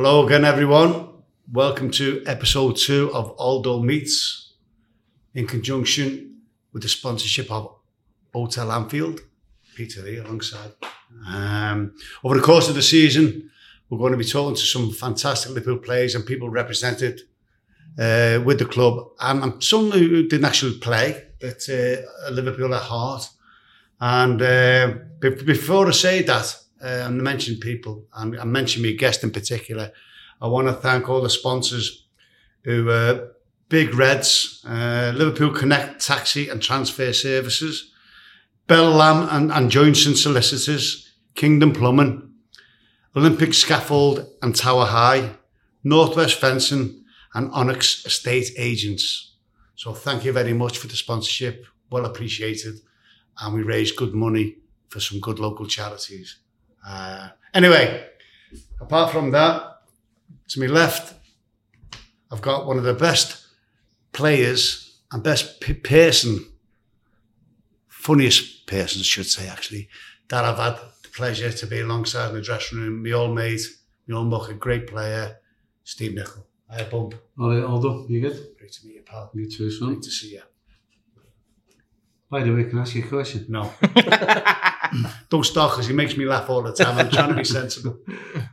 Hello again, everyone. Welcome to episode two of Aldo Meets in conjunction with the sponsorship of Hotel Anfield. Peter here alongside. Um, over the course of the season, we're going to be talking to some fantastic Liverpool players and people represented uh, with the club, and, and some who didn't actually play, but uh, Liverpool at heart. And uh, be- before I say that, uh, and mention people, and I mention my guest in particular, I want to thank all the sponsors who uh, Big Reds, uh, Liverpool Connect Taxi and Transfer Services, Bell Lamb and, and Joynson Solicitors, Kingdom Plumbing, Olympic Scaffold and Tower High, Northwest Fencing, and Onyx Estate Agents. So thank you very much for the sponsorship. Well appreciated. And we raised good money for some good local charities. Uh, anyway, apart from that, to my left, I've got one of the best players and best p- person, funniest persons, should say, actually, that I've had the pleasure to be alongside in the dressing room. My old mate, my old muck, a great player, Steve Nicol. Hi, Bump. All right, Aldo, you good? Great to meet you, pal. You too, son. Great to see you. By the way, can I ask you a question? No. Don't start because he makes me laugh all the time. I'm trying to be sensible.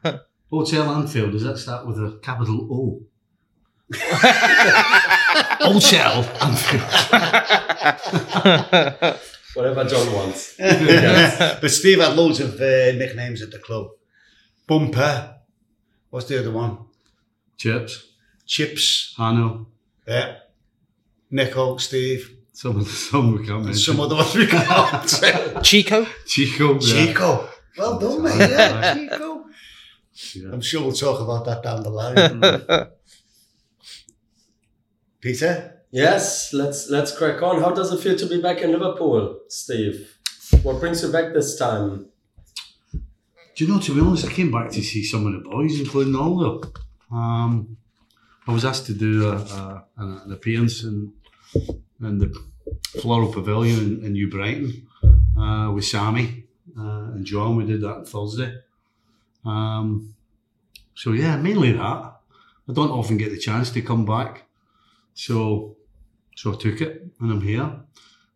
Hotel Anfield, does that start with a capital O? Hotel. Anfield. Whatever John wants. but Steve had loads of uh, nicknames at the club. Bumper. What's the other one? Chips, Chips. Hano, Yeah. Nico, Steve. Some of the some we can't And mention. some other ones we can't. Chico. Chico, yeah. Chico. Well done, mate. Yeah, Chico. Yeah. I'm sure we'll talk about that down the line. Peter? Yes, let's let's crack on. How does it feel to be back in Liverpool, Steve? What brings you back this time? Do you know, to be honest, I came back to see some of the boys, including Aldo. Um, I was asked to do a, a, an, an appearance in, in the Floral Pavilion in, in New Brighton uh, with Sammy uh, and John. We did that on Thursday. Um, so, yeah, mainly that. I don't often get the chance to come back. So, so I took it and I'm here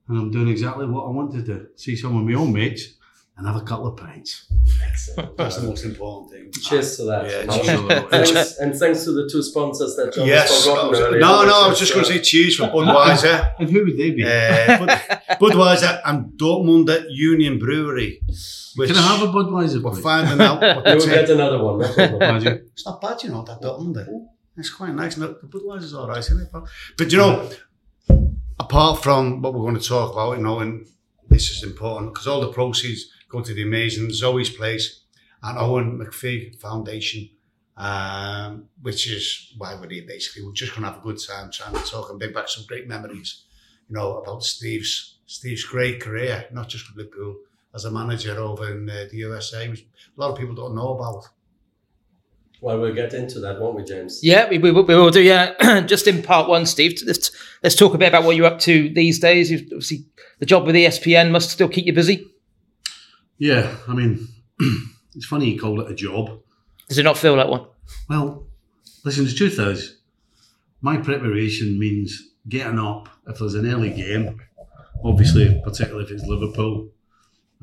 and I'm doing exactly what I wanted to do. see some of my old mates and have a couple of pints. Excellent. That's the most important thing. Cheers to that. Yeah, cheers. thanks, and thanks to the two sponsors that John Yes. has I forgotten was- earlier. no, no, I was just going uh, to say cheers for Budweiser. And who would they be? uh, Bud, Budweiser and Dortmunder Union Brewery. Which Can I have a Budweiser, we're please? finding out what You the will take- get another one. No problem. It's not bad, you know, that Dortmunder. It's quite nice. No, the Budweiser's all right, isn't it? pal? But you know, apart from what we're going to talk about, you know, and this is important because all the proceeds go to the amazing Zoe's Place and Owen McPhee Foundation, um, which is why we're here basically. We're just going to have a good time trying to talk and bring back some great memories, you know, about Steve's Steve's great career, not just with Liverpool, as a manager over in uh, the USA, which a lot of people don't know about. Well, we'll get into that, won't we, James? Yeah, we, we, will- we will do. Yeah, just in part one, Steve. Let's let's talk a bit about what you're up to these days. You've, obviously, the job with ESPN must still keep you busy. Yeah, I mean, it's funny you call it a job. Does it not feel like one? Well, listen, the truth is, my preparation means getting up if there's an early game, obviously, particularly if it's Liverpool.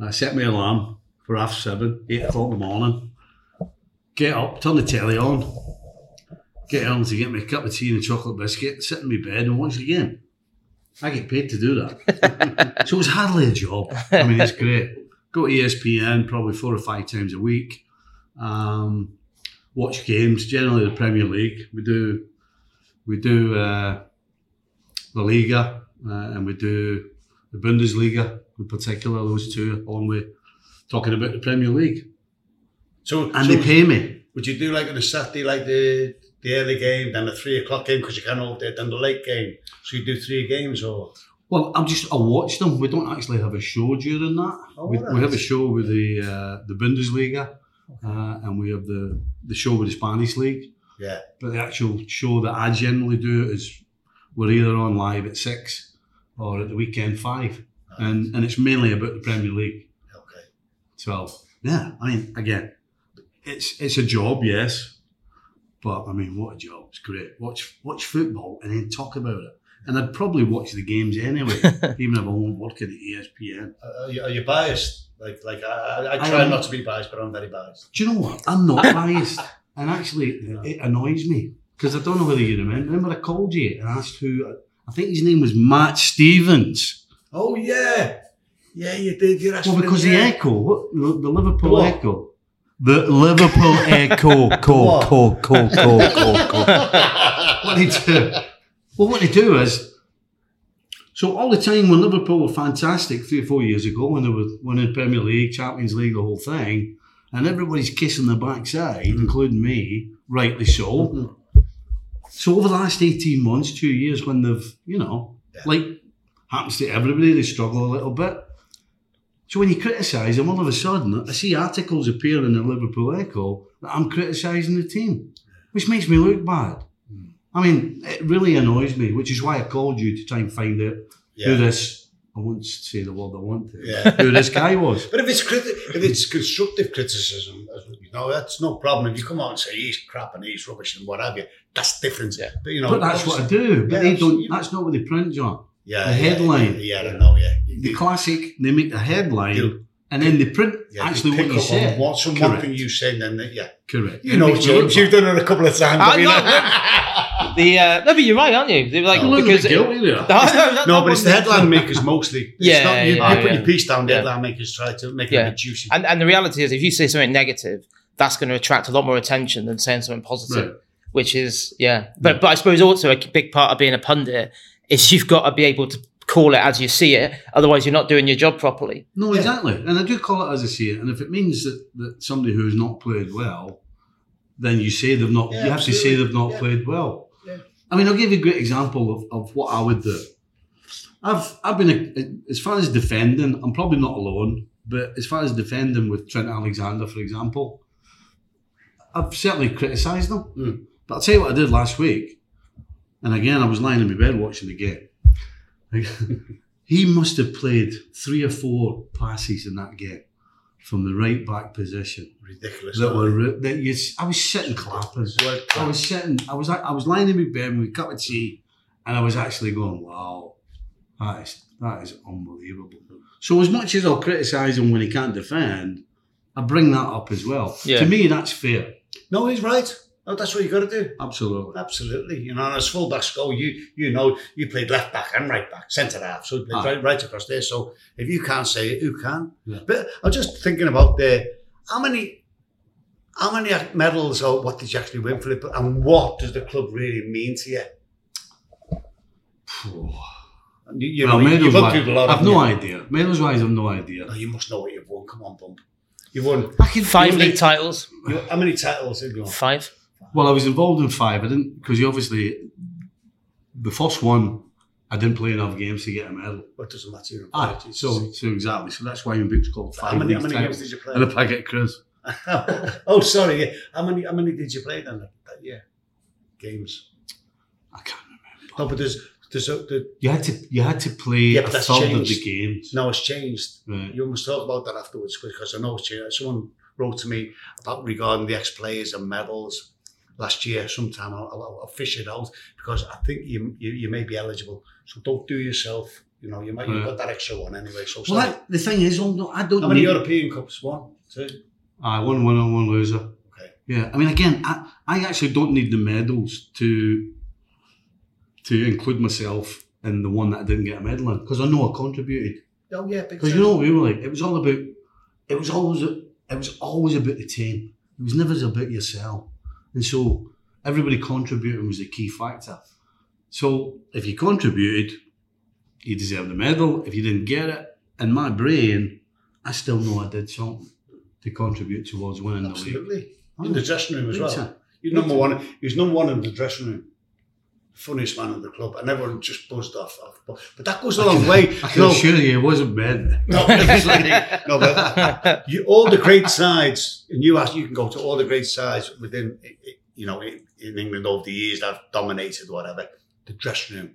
I set my alarm for half seven, eight o'clock in the morning. Get up, turn the telly on, get on to get me a cup of tea and a chocolate biscuit, sit in my bed and watch the game. I get paid to do that. so it's hardly a job. I mean, it's great. Go to ESPN probably four or five times a week. Um, watch games, generally the Premier League. We do we do uh, La Liga uh, and we do the Bundesliga in particular. Those two, along with talking about the Premier League, So, and so they pay me. would you do like on a Saturday, like the the early game, then the three o'clock game because you can't hold it, then the late game? So you do three games or? Well, I'm just I watch them. We don't actually have a show during that. Oh, we, right. we have a show with the uh, the Bundesliga, uh, and we have the the show with the Spanish league. Yeah. But the actual show that I generally do is we're either on live at six or at the weekend five, and and it's mainly about the Premier League. Okay. So yeah, I mean, again, it's it's a job, yes, But I mean, what a job! It's great. Watch watch football and then talk about it. And I'd probably watch the games anyway, even if I won't work at ESPN. Uh, are you, are you biased? Like, like I, I, I try am. not to be biased, but I'm very biased. Do you know what? I'm not biased, and actually, it annoys me because I don't know whether you remember. Remember, I called you and asked who. I think his name was Matt Stevens. Oh yeah, yeah, you did. You're Well, because the yeah. Echo, what, the, the Liverpool What? Echo, the Liverpool Echo, co, What? co, co, co, co, co. What they do? Well, what they do is, so all the time when Liverpool were fantastic three or four years ago, when they were winning Premier League, Champions League, the whole thing, and everybody's kissing their backside, mm. including me, rightly so. Mm-hmm. So over the last eighteen months, two years, when they've, you know, Yeah. like happens to everybody, they struggle a little bit. So when you criticise them, all of a sudden, I see articles appear in the Liverpool Echo that I'm criticising the team, which makes me look bad. I mean, it really annoys me, which is why I called you to try and find out who this, I won't say the word I want to, Yeah. who this guy was. But if it's criti- if it's constructive criticism, as you know, that's no problem. If you come out and say he's crap and he's rubbish and what have you, that's different. Yeah. But you know, But that's what I do. But Yeah, they don't, that's not what they print, John. Yeah, the headline. Yeah, yeah, I know. Yeah, The classic, they make the headline You- and then they print yeah, actually pick what you up on said. What, some one thing you said, and then yeah, Correct. you It know, makes you look James, you've done it a couple of times. I but you know, know. The uh, no, but you're right, aren't you? They're like You're a little because bit guilty there. No, that- No, but it's the headline makers mostly. It's Yeah, not, you, yeah, you put yeah. your piece down, the Yeah. headline makers try to make Yeah. it a bit juicy. And, and the reality is, if you say something negative, that's going to attract a lot more attention than saying something positive. Right. Which is, yeah. But but I suppose also a big part of being a pundit is you've got to be able to call it as you see it. Otherwise, you're not doing your job properly. No, Yeah. exactly. And I do call it as I see it. And if it means that, that somebody who's not played well, then you say they've not, Yeah, you have to say they've not Yeah. played well. I mean, I'll give you a great example of, of what I would do. I've, I've been, a, as far as defending, I'm probably not alone, but as far as defending with Trent Alexander, for example, I've certainly criticised them. Mm. But I'll tell you what I did last week. And again, I was lying in my bed watching the game. he must have played three or four passes in that game from the right back position Ridiculous. that were re- that you, I was sitting clapping. I was sitting. I was I was lying in my bed with a cup of tea, and I was actually going, "Wow, that is that is unbelievable." So as much as I'll criticise him when he can't defend, I bring that up as well. Yeah. To me, that's fair. No, he's right. No, that's what you got to do. Absolutely. Absolutely. You know, and as fullbacks go, you you know, you played left back and right back, centre half, so you played Aye. right, right across there. So if you can't say it, who can? Yeah. But I'm just thinking about the how many how many medals or what did you actually win for it? And what does the club really mean to you? You, you well, know, medals you've looked wise, a lot. I've no you? idea. Medals wise, I've no idea. Oh, you must know what you've won. Come on, bump. You won. Five league titles. You, how many titles have you won? Five. Well, I was involved in five. I didn't because you obviously the first one I didn't play enough games to get a medal. What doesn't matter? You're Ah, so so exactly. So that's why my book's called Five how many, how many games did you play? and a packet Chris. oh, sorry. yeah. How many? How many did you play then? That, year? Games. I can't remember. No, but there's there's a, the, You had to you had to play Yeah, a third of the games. now it's changed. Right. You must talk about that afterwards because I know it's changed. Someone wrote to me about regarding the ex players and medals last year. Sometime I'll, I'll, I'll fish it out because I think you, you you may be eligible. So don't do yourself. You know, you might you've hmm. got that extra one anyway. So Well, sorry. that, the thing is, no, I don't how many need. European Cups? One, two. I won one winner, one loser. Okay. Yeah, I mean, again, I, I actually don't need the medals to to include myself in the one that I didn't get a medal in because I know I contributed. Oh yeah, Because you know what we were like? It was all about. It was always. It was always about the team. It was never about yourself. And so everybody contributing was a key factor. So if you contributed, you deserved the medal. If you didn't get it, in my brain, I still know I did something to contribute towards winning the league. Absolutely. In the dressing room as well. He's number one. He was number one in the dressing room. Funniest man in the club, and everyone just buzzed off. off. But, but that goes a long way. I can No, assure you, it wasn't bad. no, it was like- no, but you, all the great sides, and you ask, you can go to all the great sides within, you know, in, in England over the years that have dominated whatever. The dressing room,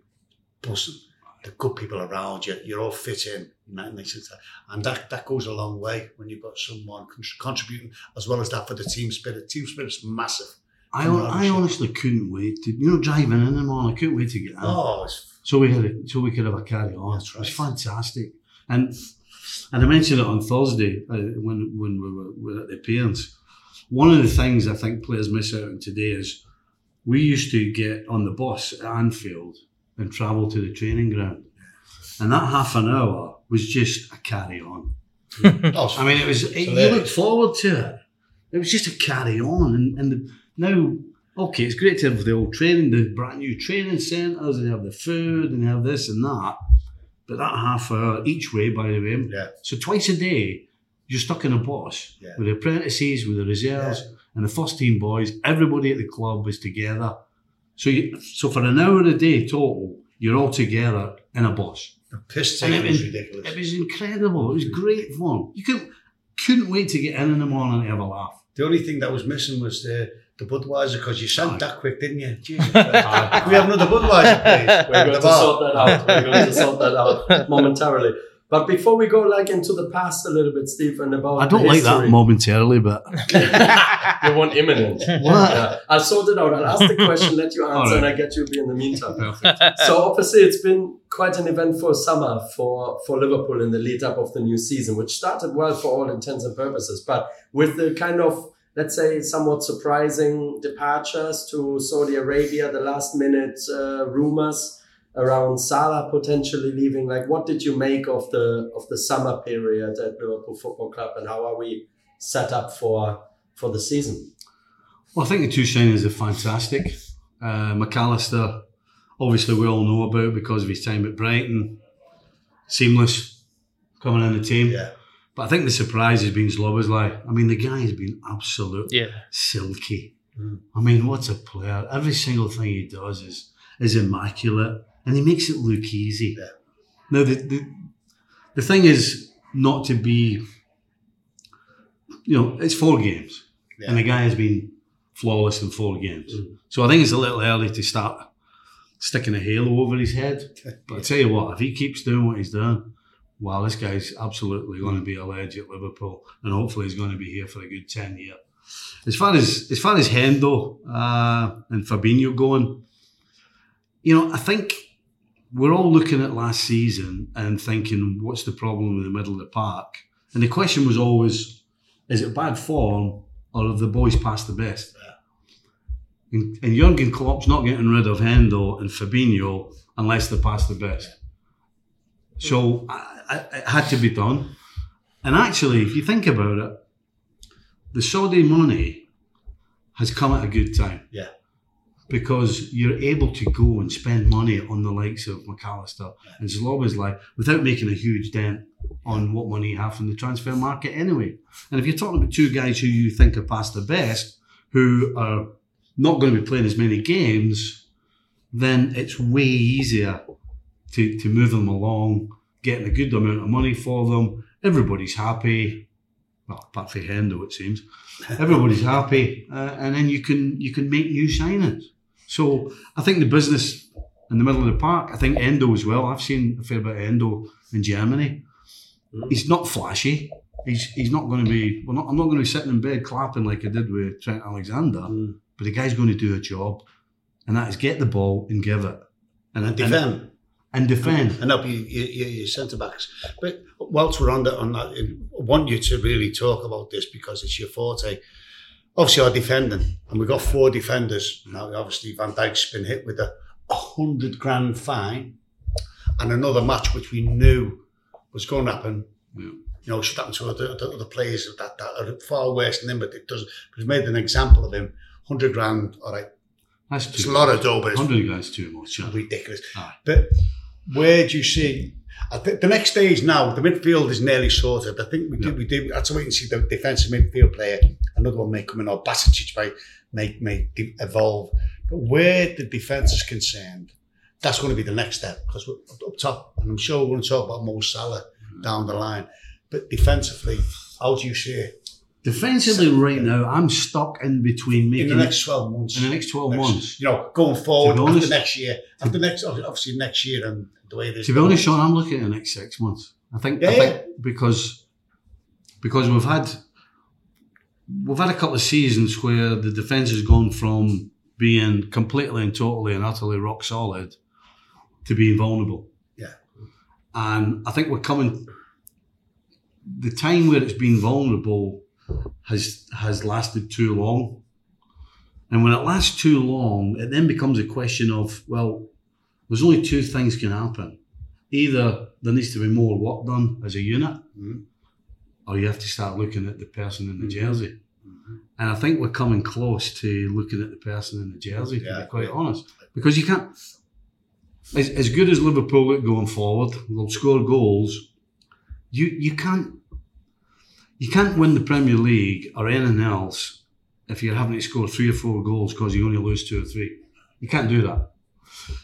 buzzing, the good people around you, you're all fit in. and that- that, that goes a long way when you've got someone contributing as well as that for the team spirit. Team spirit's massive, I, I honestly couldn't wait to, you know, driving in the morning. I couldn't wait to get out. Oh, it's, So we had, a, so we could have a carry on. That's It was fantastic, and and I mentioned it on Thursday uh, when when we were, we were at the parents. One of the things I think players miss out on today is we used to get on the bus at Anfield and travel to the training ground, and that half an hour was just a carry on. oh, I mean, it was you looked forward to it. It was just a carry on, and, and the, now okay, it's great to have the old training, the brand new training centres, and they have the food, and they have this and that. But that half hour each way, by the way, Yeah. so twice a day, you're stuck in a bus Yeah. with the apprentices, with the reserves, and the first team boys. Everybody at the club is together. So, you, so for an hour a day total, you're all together in a bus. the piss take it was was- ridiculous. It was incredible. It was great fun. You couldn't couldn't wait to get in in the morning and have a laugh. The only thing that was missing was the the Budweiser because you sent Aye. that quick, didn't you? Jesus Christ. We have another Budweiser, please? We're going to bar. sort that out. We're going to sort that out momentarily. But before we go like into the past a little bit, Stephen, about I don't the like that momentarily, but you want imminent. what? Yeah, I'll sort it out. I'll ask the question, let you answer, and I get you in the meantime. so obviously, it's been quite an eventful summer for for Liverpool in the lead up of the new season, which started well for all intents and purposes. But with the kind of let's say somewhat surprising departures to Saudi Arabia, the last minute uh, rumors around Salah potentially leaving. Like, what did you make of the of the summer period at Liverpool Football Club, and how are we set up for for the season? Well, I think the two signings are fantastic. Uh, Mac Allister, obviously, we all know about because of his time at Brighton. Seamless coming in the team. Yeah. But I think the surprise has been Szoboszlai. I mean, the guy has been absolute Yeah. silky. Mm. I mean, what a player. Every single thing he does is is immaculate and he makes it look easy. Yeah. Now, the, the, the thing is not to be, you know, it's four games Yeah. and the guy has been flawless in four games. Mm. So I think it's a little early to start sticking a halo over his head. But I tell you what, if he keeps doing what he's doing, wow, this guy's absolutely going to be a legend at Liverpool, and hopefully he's going to be here for a good ten years. As far as as far as Hendo uh, and Fabinho going, you know, I think we're all looking at last season and thinking, what's the problem in the middle of the park? And the question was always, is it bad form or have the boys passed the best? And, and Jurgen Klopp's not getting rid of Hendo and Fabinho unless they pass the best. So I, it had to be done. And actually, if you think about it, the Saudi money has come at a good time. Yeah. Because you're able to go and spend money on the likes of Mac Allister and Szoboszlai without making a huge dent on what money you have from the transfer market anyway. And if you're talking about two guys who you think are past the best, who are not going to be playing as many games, then it's way easier to, to move them along, getting a good amount of money for them. Everybody's happy. Well, apart from Hendo, it seems. Everybody's happy, uh, and then you can you can make new signings. So I think the business in the middle of the park. I think Endo as well. I've seen a fair bit of Endo in Germany. He's not flashy. He's he's not going to be. Well, not, I'm not going to be sitting in bed clapping like I did with Trent Alexander. Mm. But the guy's going to do a job, and that is get the ball and give it, and, And defend. And defend. and help you, you, you, your centre backs. But whilst we're on, the, on that, I want you to really talk about this because it's your forte. Obviously, our defending, and we've got four defenders now. Obviously, Van Dijk's been hit with a hundred grand fine, and another match which we knew was going to happen. Yeah. You know, should happen to other, other players that, that are far worse than him, but it doesn't. We've made an example of him. Hundred grand, all right, That's it's a lot of dough, but it's Hundred guys too much. yeah. ridiculous. Aye. But where do you see? I think the next stage now, the midfield is nearly sorted. I think we Yeah. did. We did. That's wait and see the defensive midfield player. Another one may come in, or Bajcetic may may may evolve. But where the defence is concerned, that's going to be the next step because we're up- top, and I'm sure we're going to talk about Mo Salah mm. down the line. But defensively, how do you see it Defensively, right now, I'm stuck in between making in the next twelve months? in the next twelve Next- months. you know, going forward To after honest- next year, after next obviously next year and the way this. To be honest, Sean, I'm looking at the next six months. I think, I Yeah, think because because we've had we've had a couple of seasons where the defence has gone from being completely and totally and utterly rock solid to being vulnerable. Yeah. And I think we're coming. The time where it's been vulnerable has has lasted too long. And when it lasts too long, it then becomes a question of well, there's only two things can happen. Either there needs to be more work done as a unit, Mhm. or you have to start looking at the person in the Mhm. jersey. Mhm. And I think we're coming close to looking at the person in the jersey, to Yeah. be quite honest. Because you can't, as, as good as Liverpool look going forward, they'll score goals. You you can't you can't win the Premier League or anything else if you're having to score three or four goals because you only lose two or three. You can't do that.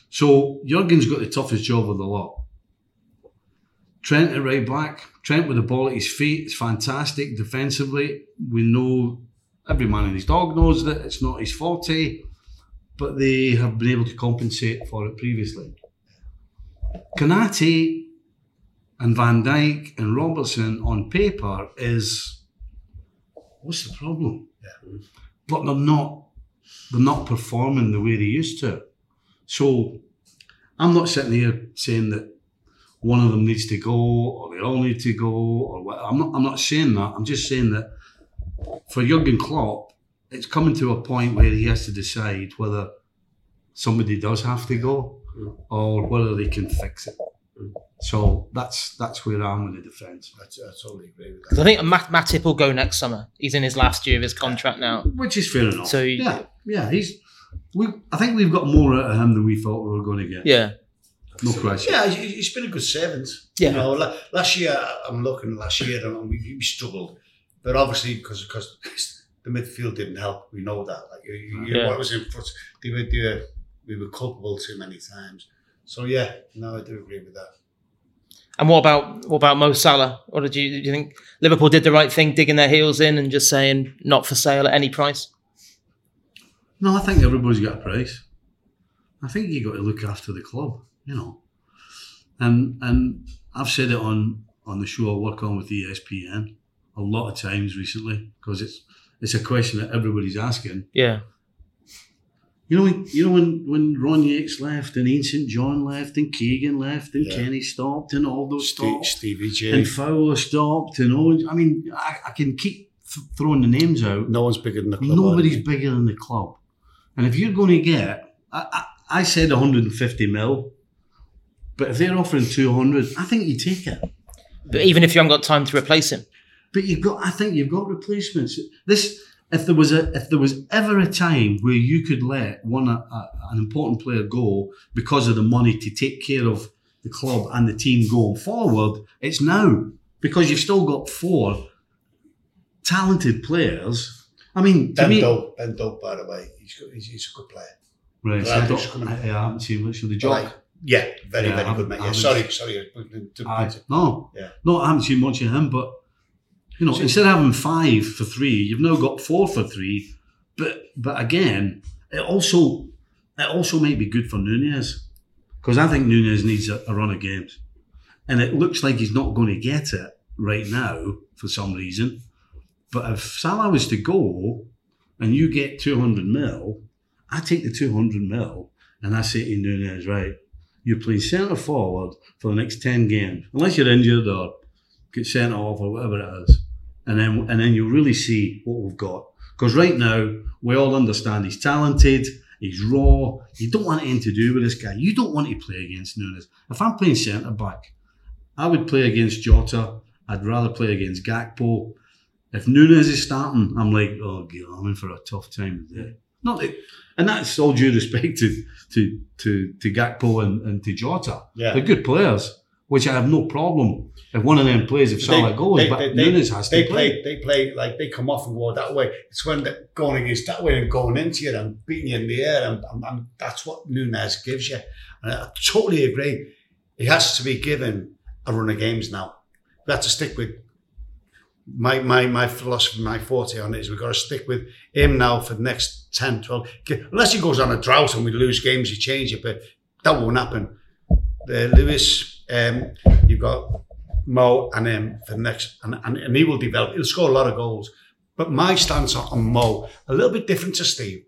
So Jurgen's got the toughest job of the lot. Trent at right back. Trent with the ball at his feet It's fantastic defensively. We know every man and his dog knows that it's not his forte, but they have been able to compensate for it previously. Konaté and Van Dijk and Robertson on paper is what's the problem? Yeah. But they're not they're not performing the way they used to. So I'm not sitting here saying that one of them needs to go or they all need to go or what. I'm not I'm not saying that. I'm just saying that for Jurgen Klopp, it's coming to a point where he has to decide whether somebody does have to go or whether they can fix it. So that's that's where I am with the defence. I, I totally agree with Because I that. think Mat- Matip will go next summer. He's in his last year of his contract now. Which is fair enough. So- yeah, yeah, he's. We, I think we've got more out of him than we thought we were going to get. Yeah. No question. Yeah, he- he's been a good servant. Yeah. You know, la- last year I'm looking last year and we, we struggled, but obviously because because the midfield didn't help. We know that. Like you, you, Yeah. what was in front, they were, they were, we were culpable too many times. So yeah, no, I do agree with that. And what about what about Mo Salah? Or did you, do you think Liverpool did the right thing, digging their heels in and just saying not for sale at any price? No, I think everybody's got a price. I think you got to look after the club, you know. And and I've said it on on the show I work on with ESPN a lot of times recently because it's it's a question that everybody's asking. Yeah. You know, when, you know when when Ron Yeats left and Ian St John left and Keegan left and Yeah. Kenny stopped and all those Steve, stopped Stevie J. and Fowler stopped and Owens. I mean, I, I can keep th- throwing the names out. no one's bigger than the club. Nobody's bigger than the club. And if you're going to get, I, I, I said 150 mil, but if they're offering 200, I think you take it. But even if you haven't got time to replace him. But you've got, I think you've got replacements. This, if there was a, if there was ever a time where you could let one a, a, an important player go because of the money to take care of the club and the team going forward, it's now because you've still got four talented players. I mean, Ben me, Dope, Ben Doak, by the way, he's, good, he's, he's a good player. Right, so I, don't. I, I haven't seen much of the Like, job. yeah, very, Yeah, very good, mate. Yeah, sorry, sorry. I, no, Yeah. no, I haven't seen much of him. But you know, See- instead of having five for three, you've now got four for three. But but again, it also it also might be good for Nunez because I think Nunez needs a, a run of games, and it looks like he's not going to get it right now for some reason. But if Salah was to go, and you get two hundred mil, I take the two hundred mil, and I say to Nunez, right, you play centre forward for the next ten games, unless you're injured or get sent off or whatever it is, and then and then you'll really see what we've got. Because right now we all understand he's talented, he's raw. You don't want anything to do with this guy. You don't want to play against Nunez. If I'm playing centre back, I would play against Jota. I'd rather play against Gakpo. If Nunez is starting, I'm like, oh, God, I'm in for a tough time today. Not that, and that's all due respect to to to, to Gakpo and, and to Jota. Yeah. They're good players, which I have no problem if one of them plays if Salah goes, they, but they, they, Nunez has they to play. play. They play like they come off and go that way. It's when they're going against that way and going into you and beating you in the air, and, and, and that's what Nunez gives you. And I totally agree. He has to be given a run of games now. We have to stick with my my my philosophy, my forte on it is we've got to stick with him now for the next 10, 12. Unless he goes on a drought and we lose games, you change it, but that won't happen. Uh, Lewis, um, you've got Mo and him for the next, and, and, and he will develop. He'll score a lot of goals, But my stance on Mo, a little bit different to Steve.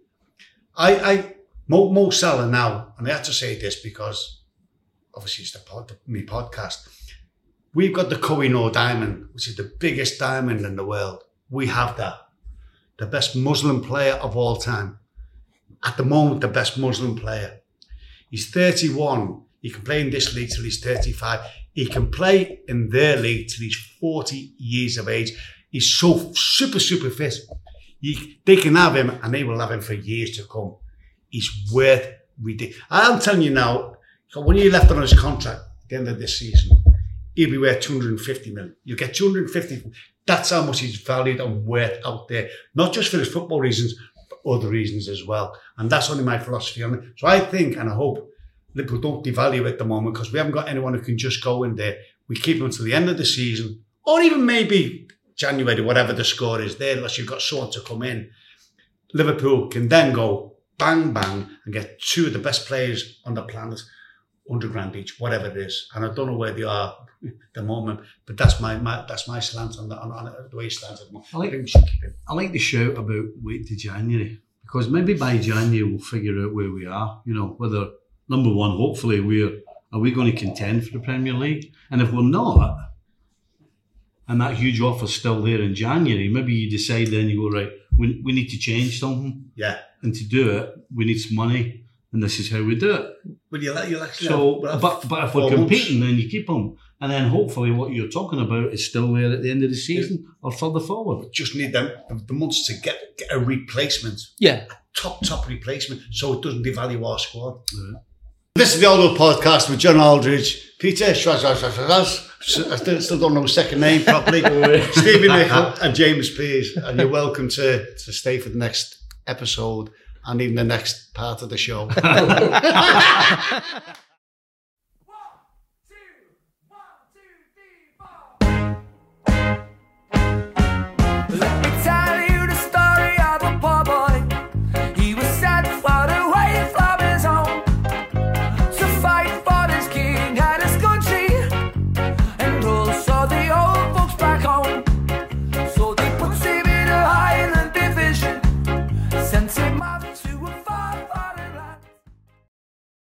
I, I Mo, Mo Salah now, and I have to say this because obviously it's the pod, me podcast. We've got the Koh-i-Noor diamond, which is the biggest diamond in the world. We have that. The best Muslim player of all time. At the moment, the best Muslim player. He's 31. He can play in this league till he's 35. He can play in their league till he's 40 years of age. He's so super, super fit. He, they can have him and they will have him for years to come. He's worth ridiculous. I'm telling you now, when you left on his contract at the end of this season, he'll be worth 250 million. You get 250. That's how much he's valued and worth out there, not just for his football reasons, but other reasons as well. And that's only my philosophy on it. So I think and I hope Liverpool don't devalue at the moment because we haven't got anyone who can just go in there. We keep him until the end of the season, or even maybe January, whatever the score is there, unless you've got someone to come in. Liverpool can then go bang bang and get two of the best players on the planet, 100 grand each, whatever it is. And I don't know where they are at the moment, but that's my, my that's my slant on, the, on, on the way it stands at the moment. I like- him. I like the shout about wait to January because maybe by January we'll figure out where we are. You know, whether number one, hopefully we're are we going to contend for the Premier League, and if we're not, and that huge offer's still there in January, maybe you decide then you go right. We, we need to change something, Yeah. and to do it, we need some money, and this is how we do it. But you'll, you'll actually So, have- but but if we're four months. competing, then you keep them, and then hopefully what you're talking about is still there at the end of the season or further forward. just need them the months to get, get a replacement, Yeah. top top replacement, so it doesn't devalue our squad. Right. This is the Aldo podcast with John Aldridge, Peter Schwaz. I still, don't know his second name properly, Stevie Nicol and James Pease, and you're welcome to to stay for the next episode and even the next part of the show.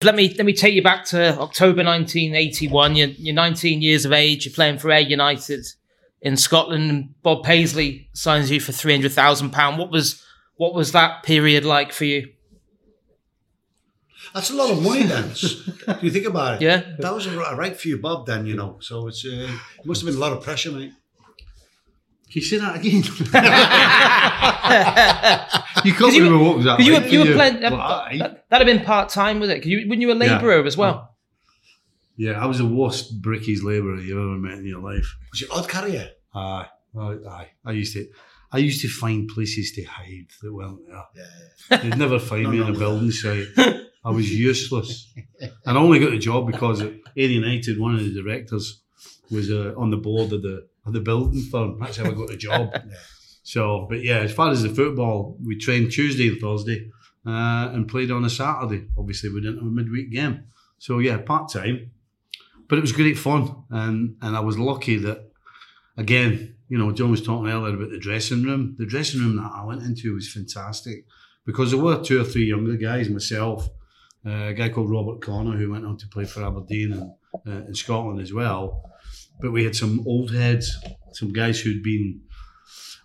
Let me let me take you back to October 1981. You're, you're 19 years of age. You're playing for Ayr United in Scotland. And Bob Paisley signs you for 300,000 pound. What was what was that period like for you? That's a lot of money then. Do you think about it? Yeah. That was a ri- right for you, Bob, then, you know. So it's uh, it must have been a lot of pressure, mate. Can you say that again? you can't you remember what was that. Because you were like you for were playing. Uh, that, would have been part time, was it? 'Cause you when you were a Yeah. labourer as well. yeah, I was the worst brickies labourer you've ever met in your life. Was you odd carrier? Aye, aye, aye. I used to, I used to find places to hide that weren't there. Yeah. They'd never find No, me no, on a no. building site. I was useless, and I only got the job because at Ayr United, one of the directors was uh, on the board of the of the building firm. That's how I got the job. So, but yeah, as far as the football, we trained Tuesday and Thursday, uh, and played on a Saturday. Obviously, we didn't have a midweek game. So yeah, part time, but it was great fun, and and I was lucky that again, you know, John was talking earlier about the dressing room. The dressing room that I went into was fantastic because there were two or three younger guys, myself, uh, a guy called Robert Connor who went on to play for Aberdeen and uh, in Scotland as well. But we had some old heads, some guys who'd been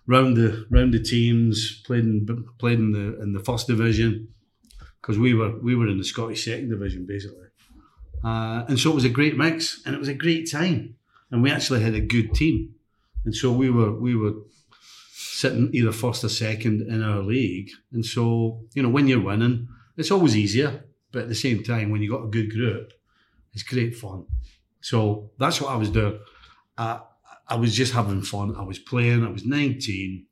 round the round the teams, played in played in the in the first division because we were we were in the Scottish second division basically, uh, and so it was a great mix and it was a great time, and we actually had a good team, and so we were we were sitting either first or second in our league, and so you know when you're winning, it's always easier, but at the same time when you got a good group, it's great fun. So that's what I was doing. Uh, I was just having fun. I was playing. I was 19.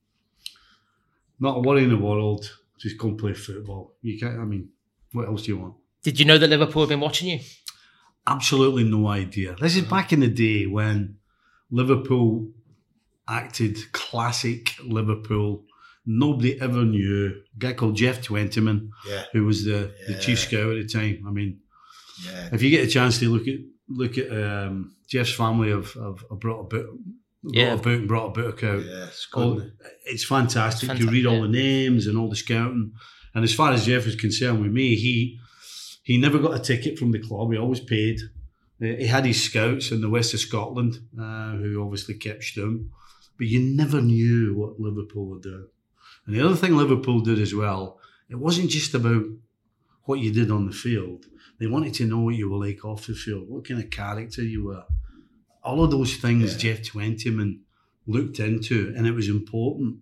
Not a worry in the world. Just go and play football. You can't. I mean, what else do you want? Did you know that Liverpool had been watching you? Absolutely no idea. This is back in the day when Liverpool acted classic Liverpool. Nobody ever knew. A guy called Geoff Twentyman, Yeah. who was the, the chief scout at the time. I mean, Yeah. if you get a chance to look at look at um, Geoff's family have, have, have brought a book Yeah. Wrote a book and brought a book out. Yeah, it's good. Isn't it's fantastic. Fantastic, You read all yeah. the names and all the scouting. And as far as Geoff is concerned with me, he he never got a ticket from the club. He always paid. He had his scouts in the west of Scotland, uh, who obviously kept Stum, but you never knew what Liverpool would do. And the other thing Liverpool did as well, it wasn't just about what you did on the field. They wanted to know what you were like off the field, what kind of character you were. All of those things Yeah. Geoff Twentyman looked into, and it was important.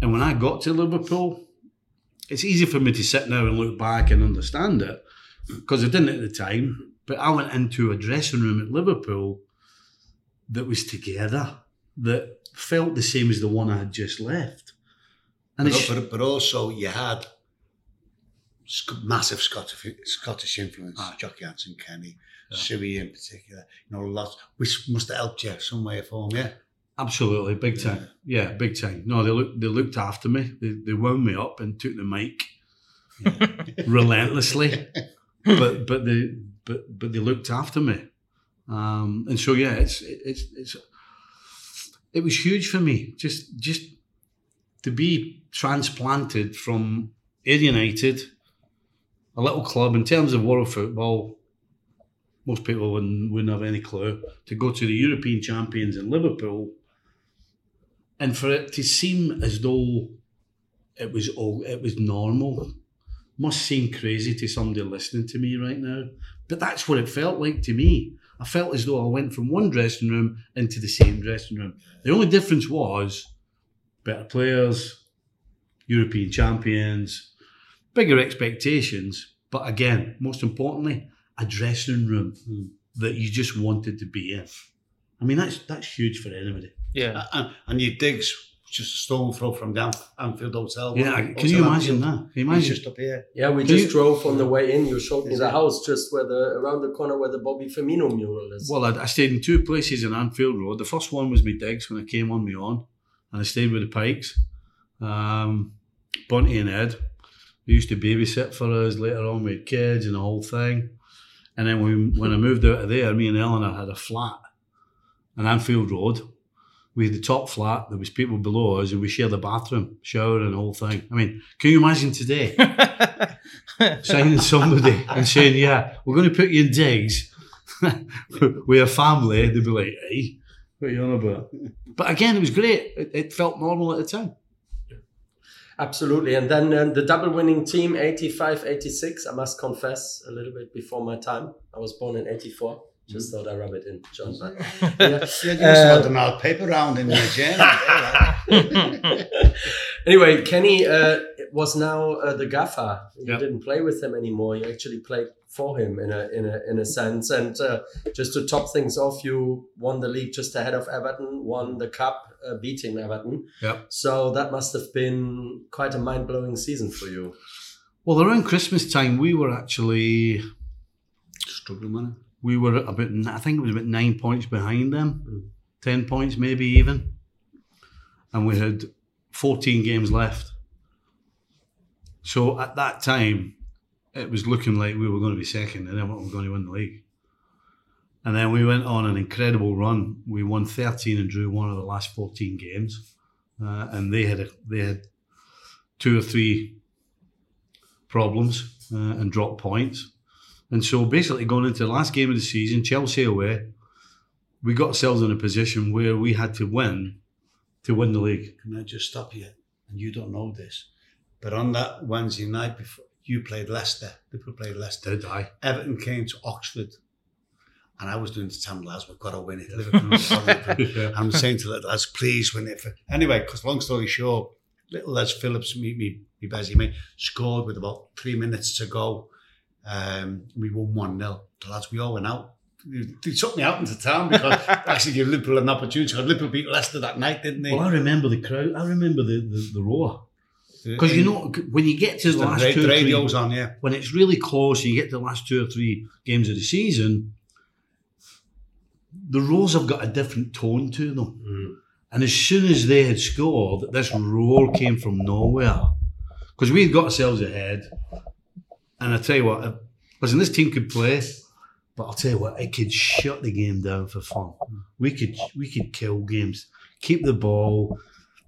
And when I got to Liverpool, it's easy for me to sit now and look back and understand it because I didn't at the time. But I went into a dressing room at Liverpool that was together, that felt the same as the one I had just left. And But, but, but also you had massive Scottish Scottish influence. Aye. Jocky Hansen, Kenny, Yeah. Suey in particular. You know, lots which must have helped you some way or form. Yeah. absolutely big time. Yeah, big time. No, they looked they looked after me. They, they wound me up and took the mic relentlessly. but but they but but they looked after me, um, and so yeah, it's it's it's it was huge for me. Just just to be transplanted from Ayr United, a little club in terms of world football. Most people wouldn't, wouldn't have any clue to go to the European champions in Liverpool, and for it to seem as though it was all it was normal must seem crazy to somebody listening to me right now, but that's what it felt like to me. I felt as though I went from one dressing room into the same dressing room. The only difference was better players, European champions, bigger expectations, but again, most importantly, a dressing room that you just wanted to be in. I mean, that's that's huge for anybody. Yeah. And, and your digs just a stone throw from down Anfield Hotel. Yeah, wasn't can you imagine Anfield. that? Can you He's imagine? just up here. Yeah, we Can just you- drove on the way in. You showed me the house just where the around the corner where the Bobby Firmino mural is. Well, I, I stayed in two places in Anfield Road. The first one was my digs when I came on my own, and I stayed with the Pikes. Um, Bunty and Ed, they used to babysit for us. Later on, we had kids and the whole thing. And then when, when I moved out of there, me and Eleanor had a flat on Anfield Road. We had the top flat. There was people below us, and we shared the bathroom, shower, and the whole thing. I mean, can you imagine today? signing somebody and saying, "Yeah, we're going to put you in digs with a family," they'd be like, "Hey, what are you on about?" But again, it was great. It, it felt normal at the time. Absolutely. And then uh, the double winning team, 85 86. I must confess, a little bit before my time. I was born in 84. Just thought I rub it in, John. But, yeah. Yeah, you used to have the mouth paper round in your journey. anyway, Kenny uh, was now uh, the gaffer. You Yeah. didn't play with him anymore. You actually played for him in a in a in a sense. And uh, just to top things off, you won the league just ahead of Everton, won the cup, uh, beating Everton. Yep. So that must have been quite a mind blowing season for you. Well, around Christmas time, we were actually Struggling, man. we were about I think it was about nine points behind them, ten points maybe even, and we had fourteen games left. So at that time, it was looking like we were going to be second, and then we were going to win the league. And then we went on an incredible run. We won thirteen and drew one of the last fourteen games, uh, and they had a, they had two or three problems uh, and dropped points. And so basically, going into the last game of the season, Chelsea away, we got ourselves in a position where we had to win to win the league. Can I just stop you? And you don't know this, but on that Wednesday night before you played Leicester, Liverpool played Leicester. Did I? Everton came to Oxford, and I was doing to Tam lads, we've got to win it. Liverpool, we've got to win it. yeah. I'm saying to the lads, please win it. For... Anyway, because long story short, little Les Phillips, me, me, me mate, scored with about three minutes to go. Um, we won 1 0. The lads, we all went out. They took me out into town because actually gave Liverpool an opportunity. Because Liverpool beat Leicester that night, didn't they? Well, I remember the crowd. I remember the the, the roar because you know when you get to the the, last two or three, radio's on, yeah. when it's really close, and you get to the last two or three games of the season, the roars have got a different tone to them. And as soon as they had scored, this roar came from nowhere. Because we had got ourselves ahead. And I tell you what, if- listen, this team could play. But I'll tell you what, it could shut the game down for fun. We could we could kill games, keep the ball,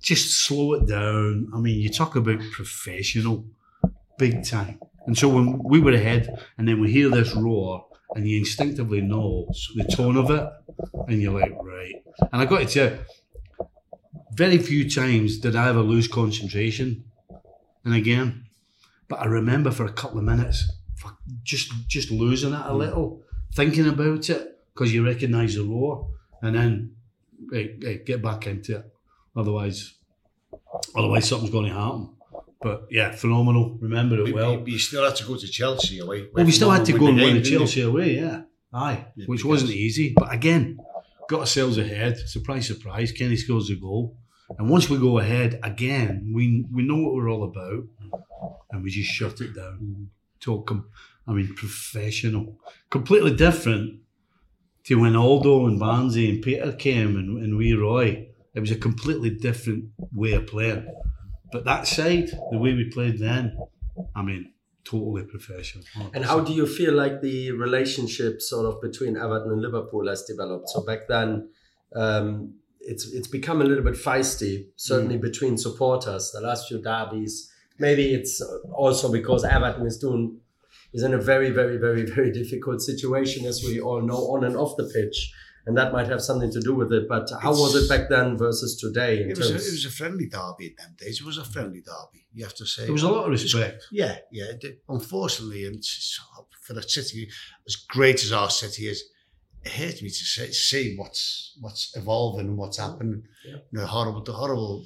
just slow it down. I mean, you talk about professional, big time. And so when we were ahead, and then we hear this roar, and you instinctively know the tone of it, and you're like, right. And I got to tell you, very few times did I ever lose concentration And again, but I remember for a couple of minutes, just just losing it a mm. little, thinking about it because you recognise the roar, and then get back into it. Otherwise, otherwise something's going to happen. But yeah, phenomenal. Remember it well. but you still had to go to Chelsea away. Well, we still had to go and win the Chelsea away, yeah. Aye, Yeah, which wasn't easy. But again, got ourselves ahead. Surprise, surprise. Kenny scores a goal. And once we go ahead again, we we know what we're all about, and we just shut it down. Talk com- I mean, professional, completely different to when Aldo and Barnesy and Peter came and, and we Roy. It was a completely different way of playing. But that side, the way we played then, I mean, totally professional. And how do you feel like the relationship sort of between Everton and Liverpool has developed? So back then, um, it's it's become a little bit feisty, certainly between supporters. The last few derbies, maybe it's also because Everton is doing is in a very very very very difficult situation, as we all know, on and off the pitch, and that might have something to do with it. But how was it back then versus today? In It was, a, it was a friendly derby in them days. It was a friendly derby. You have to say. There was a lot of respect. Yeah, yeah. it. Unfortunately, and for the city, as great as our city is, it hurts me to say, see what's what's evolving and what's happening. Yeah. You know, horrible, the horrible.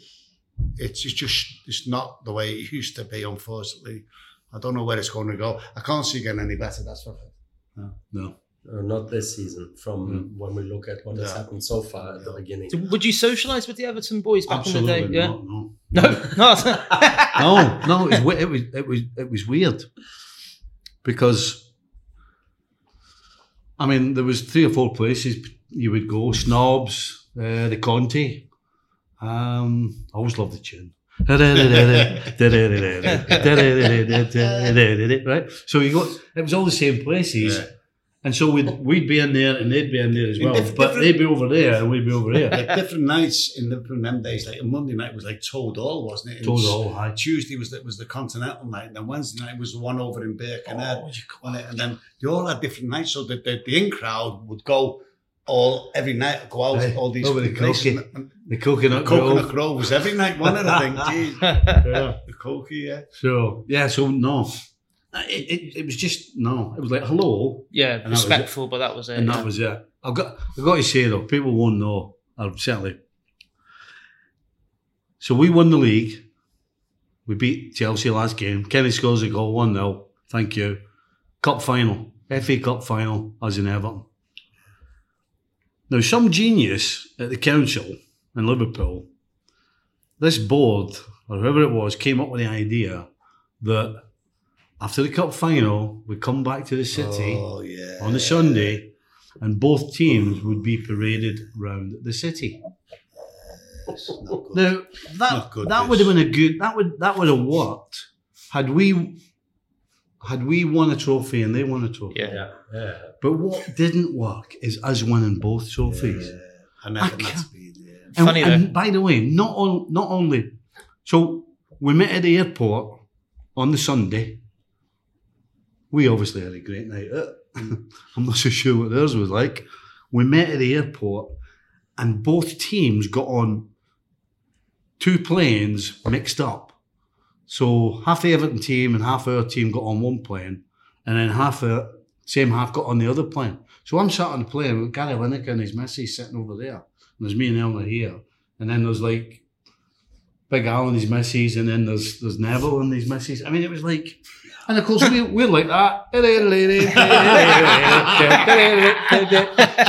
It's, it's just it's not the way it used to be. Unfortunately, I don't know where it's going to go. I can't see it getting any better. That's for sure. No. Uh, not this season, from Mm. when we look at what has happened so far at the beginning. So would you socialise with the Everton boys back Absolutely in the day? Yeah. not. No. No, no, no, it was, it was it was it was weird because I mean there was three or four places you would go: Snobs, uh, the Conti. Um, I always loved the tune. right, so you got it was all the same places, Yeah. And so we'd we'd be in there and they'd be in there as well, diff- but they'd be over there and we'd be over here. Like different nights in in them days. Like a Monday night was like Toad All, wasn't it? And Told all high. Tuesday was the, was the Continental night, and then Wednesday night was the one over in Birkenhead. Oh, you on it, and then they all had different nights. So the, the, the in crowd would go all every night, go out Aye, all these over the. Cokie. And, The coconut, Coconut Grove. Grove was every night? I think. Jeez. Yeah. The Cokie, yeah. So yeah, so no, Uh, it, it, it was just no. It was like hello, yeah, that it. respectful, but that was it. and yeah. that was it. I've got I've got to say though, people won't know. I'll certainly. So we won the league. We beat Chelsea last game. Kenny scores a goal, one 0 Thank you. Cup final, FA Cup final, as in Everton. Now, some genius at the council in Liverpool, this board or whoever it was, came up with the idea that after the cup final, we come back to the city Oh, yeah. on the Sunday, and both teams would be paraded round the city. Yes, not good. Now that good, that would have been a good that would that would have worked had we had we won a trophy and they won a trophy. Yeah. Yeah, yeah. But what didn't work is us winning both trophies. Yeah. I never I meant can't- to be. And, Funny and by the way, not on, not only so we met at the airport on the Sunday. We obviously had a great night out. Uh, mm. I'm not so sure what theirs was like. We met at the airport, and both teams got on two planes mixed up. So half the Everton team and half our team got on one plane, and then half the same half got on the other plane. So I'm sat on the plane with Gary Lineker and his missus sitting over there. And there's me and Eleanor here. And then there's like Big Al and his missus, and then there's there's Neville and his missus. I mean, it was like, and of course we, we're like that.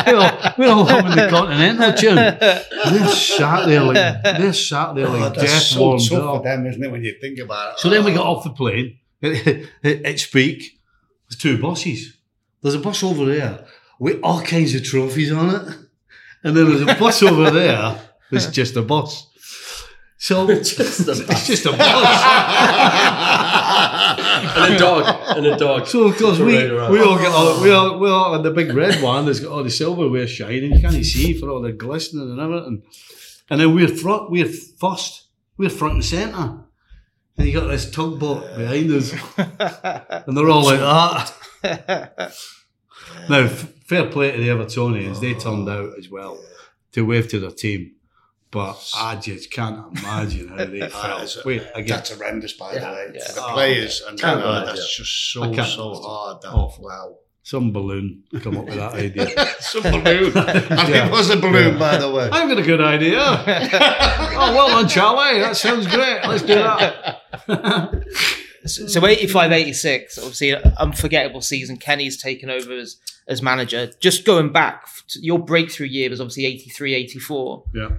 we're, all, we're all humming the Continental tune. And they're sat there like they're sat there Oh, like that's death so warmed tough for them, isn't it, when you think about it? So then we got off the plane at, at Speke. There's two buses. There's a bus over there with all kinds of trophies on it. And then there's a bus over there that's just a bus. So Just a it's just a bus. and a dog, and a dog. So of course we, we all get all, we all we all on the big red one that's got all the silverware shining. You can't see for all the glistening and everything. And then we're front, we're first, we're front and centre. And you got this tugboat behind us, and they're all like that. now, f- fair play to the Evertonians, they turned out as well to wave to their team. But I just can't imagine how they felt. it's a- Wait, again, That's horrendous, by the way. yeah. The Oh, players, and can't you know, that's just so, so hard. That, Oh. Wow. some balloon come up with that idea. Some balloon. and Yeah. it was a balloon, by the way. I've got a good idea. oh, well done, Charlie. That sounds great. Let's do that. So, so 85 86, obviously, an unforgettable season. Kenny's taken over as, as manager. Just going back, to your breakthrough year was obviously 83 84. Yeah.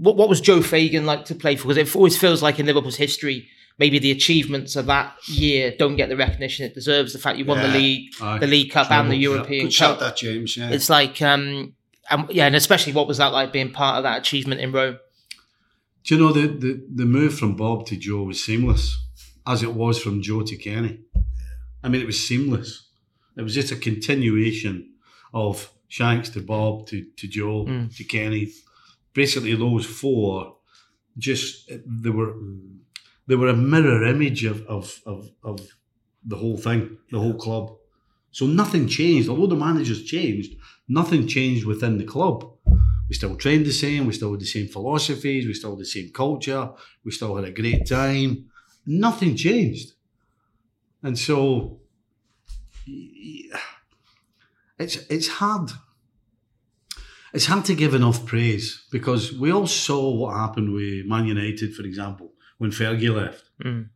What, what was Joe Fagan like to play for? Because it always feels like in Liverpool's history, maybe the achievements of that year don't get the recognition it deserves. The fact you won the league, Aye. the League Cup, and the Treble, yeah. European Good shout, that, James. Yeah. It's like, um, um, yeah, and especially what was that like being part of that achievement in Rome? Do you know the, the, the move from Bob to Joe was seamless, as it was from Joe to Kenny? I mean, it was seamless. It was just a continuation of Shanks to Bob to, to Joe Mm. to Kenny. Basically, those four just they were they were a mirror image of, of, of, of the whole thing, the whole club. So nothing changed. Although the managers changed, nothing changed within the club. We still trained the same. We still had the same philosophies. We still had the same culture. We still had a great time. Nothing changed. And so it's it's hard. It's hard to give enough praise because we all saw what happened with Man United, for example, when Fergie left. Mm.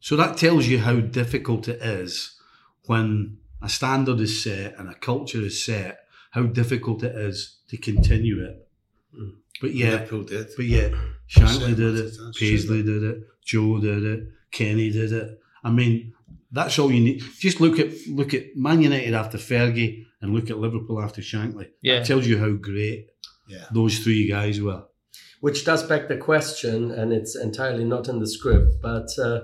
So that tells you how difficult it is when a standard is set and a culture is set, how difficult it is to continue it. Mm. But yeah, Liverpool did. but yeah, Shankly did it, it, Paisley did it, Joe did it, Kenny did it. I mean, that's all you need. Just look at look at Man United after Fergie and look at Liverpool after Shankly. Yeah. That tells you how great Yeah. those three guys were. Which does beg the question, and it's entirely not in the script, but uh,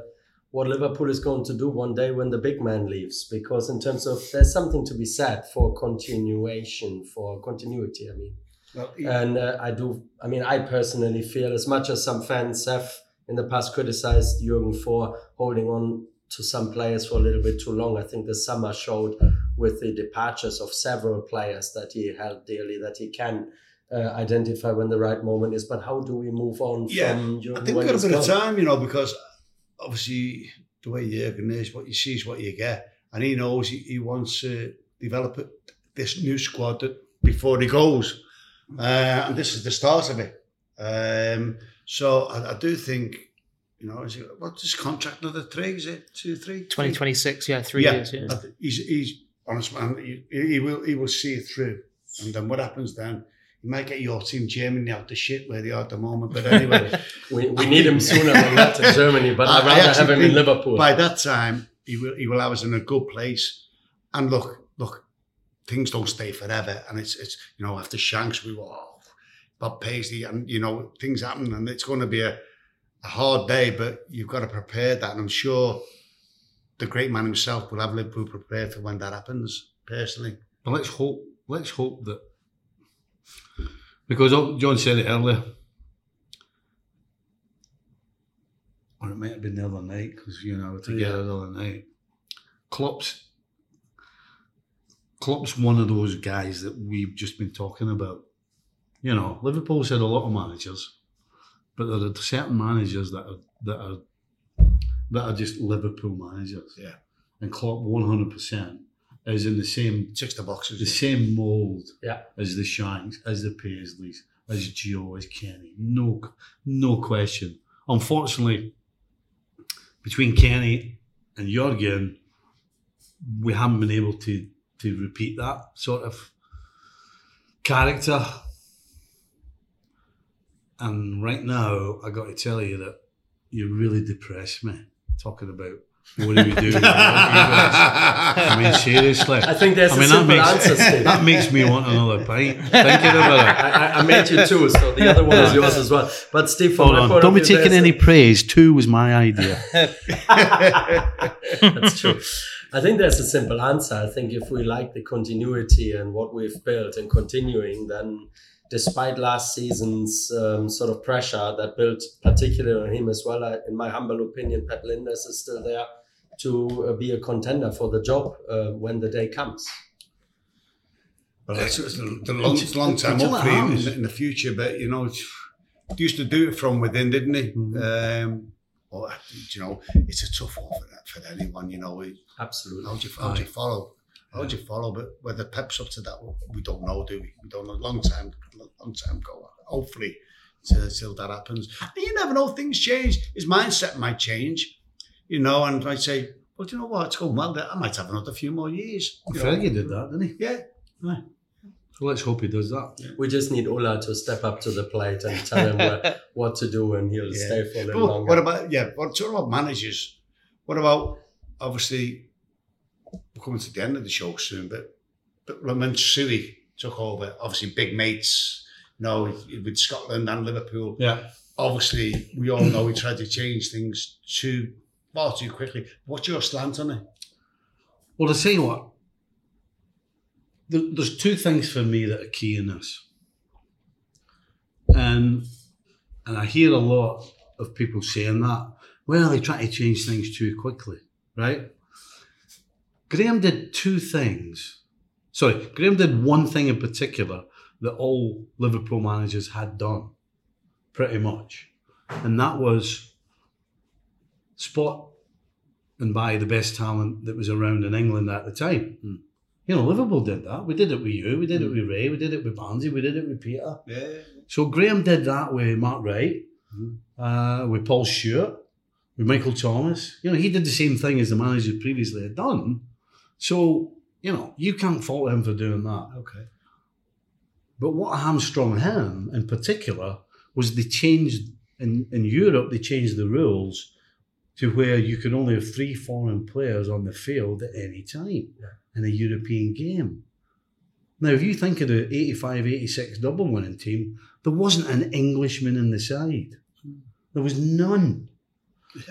what Liverpool is going to do one day when the big man leaves. Because, in terms of, there's something to be said for continuation, for continuity, I mean. Well, he- And uh, I do, I mean, I personally feel, as much as some fans have in the past criticized Jurgen for holding on to some players for a little bit too long, I think the summer showed with the departures of several players that he held dearly that he can uh, identify when the right moment is. But how do we move on Yeah, from I think we've got a bit of time, you know, because obviously the way Jurgen is, what you see is what you get. And he knows he, he wants to develop it, this new squad that, before he goes. Uh, and this is the start of it. Um, so I, I do think, you know, is it, what's his contract? Another three? Is it two, three? 2026, yeah, three yeah, years. Yeah. Th- he's he's honest man. He, he will he will see it through, and then what happens then? He might get your team Germany out the shit where they are at the moment. But anyway, We, we need him sooner than that in Germany, but I- I'd rather have him in Liverpool. by that time he will he will have us in a good place. And look, look, things don't stay forever, and it's it's you know after Shanks we were oh, Bob Paisley, and you know things happen, and it's going to be a, a hard day, but you've got to prepare that, and I'm sure the great man himself will have Liverpool prepared for when that happens. Personally, But let's hope let's hope that because oh, John said it earlier, or it might have been the other night because you know we were together the other night. Klopp's Klopp's one of those guys that we've just been talking about. You know, Liverpool's had a lot of managers, but there are certain managers that are that are that are just Liverpool managers. Yeah. and Klopp one hundred percent is in the same ticks the boxes. the same mould Yeah. as the Shanks, as the Paisleys, as Joe, as Kenny. No, no question. Unfortunately, between Kenny and Jurgen, we haven't been able to to repeat that sort of character. And right now, I got to tell you that you really depress me talking about What do we do? I mean, seriously. I think there's I a mean, that simple makes, answer, that makes me want another pint. Thinking about it. I, I- I made you two, so the other one is yours as well. But Steve, Hold on. Don't be taking any praise. Two was my idea. That's true. I think there's a simple answer. I think if we like the continuity and what we've built and continuing, then despite last season's um, sort of pressure that built particularly on him as well, I, in my humble opinion, Pep Lijnders is still there to uh, be a contender for the job uh, when the day comes. Well, it's, it's the, the long, it's long time up for him in, the- in the future, but you know, he used to do it from within, didn't he? Mhm. Um, well, you know, it's a tough one for, for anyone. You know, Absolutely. how do you, how do you follow? How do you follow? But whether Pep's up to that, we don't know, do we? We don't know. Long time, long time go. Hopefully, till, till that happens. And you never know. Things change. His mindset might change. You know, and might say, "Well, do you know what? It's going well. I might have another few more years." You know? Fergie did that, didn't he? Yeah. So let's hope he does that. We just need Ulla to step up to the plate and tell him what, what to do, and he'll Yeah. stay for a little But longer. what about yeah? What sort about managers? What about obviously we're coming to the end of the show soon, but but when Suey took over, obviously big mates, you know, with Scotland and Liverpool. Yeah. Obviously, we all know he tried to change things too far too quickly. What's your slant on it? Well, to tell you what, there's two things for me that are key in this, and and I hear a lot of people saying that. Well, they try to change things too quickly, right? Graeme did two things. Sorry, Graeme did one thing in particular that all Liverpool managers had done, pretty much, and that was spot and buy the best talent that was around in England at the time. Hmm. You know, Liverpool did that. We did it with you. We did it with Ray. We did it with Barnesy. We did it with Peter. Yeah. So Graeme did that with Mark Wright, Mhm. uh, with Paul Stewart, with Michael Thomas. You know, he did the same thing as the managers previously had done. So, you know, you can't fault him for doing that. Okay. But what hamstrung him in particular was they changed in, in Europe, they changed the rules to where you could only have three foreign players on the field at any time in a European game. Now, if you think of the 85 86 double winning team, there wasn't an Englishman in the side. Hmm. There was none.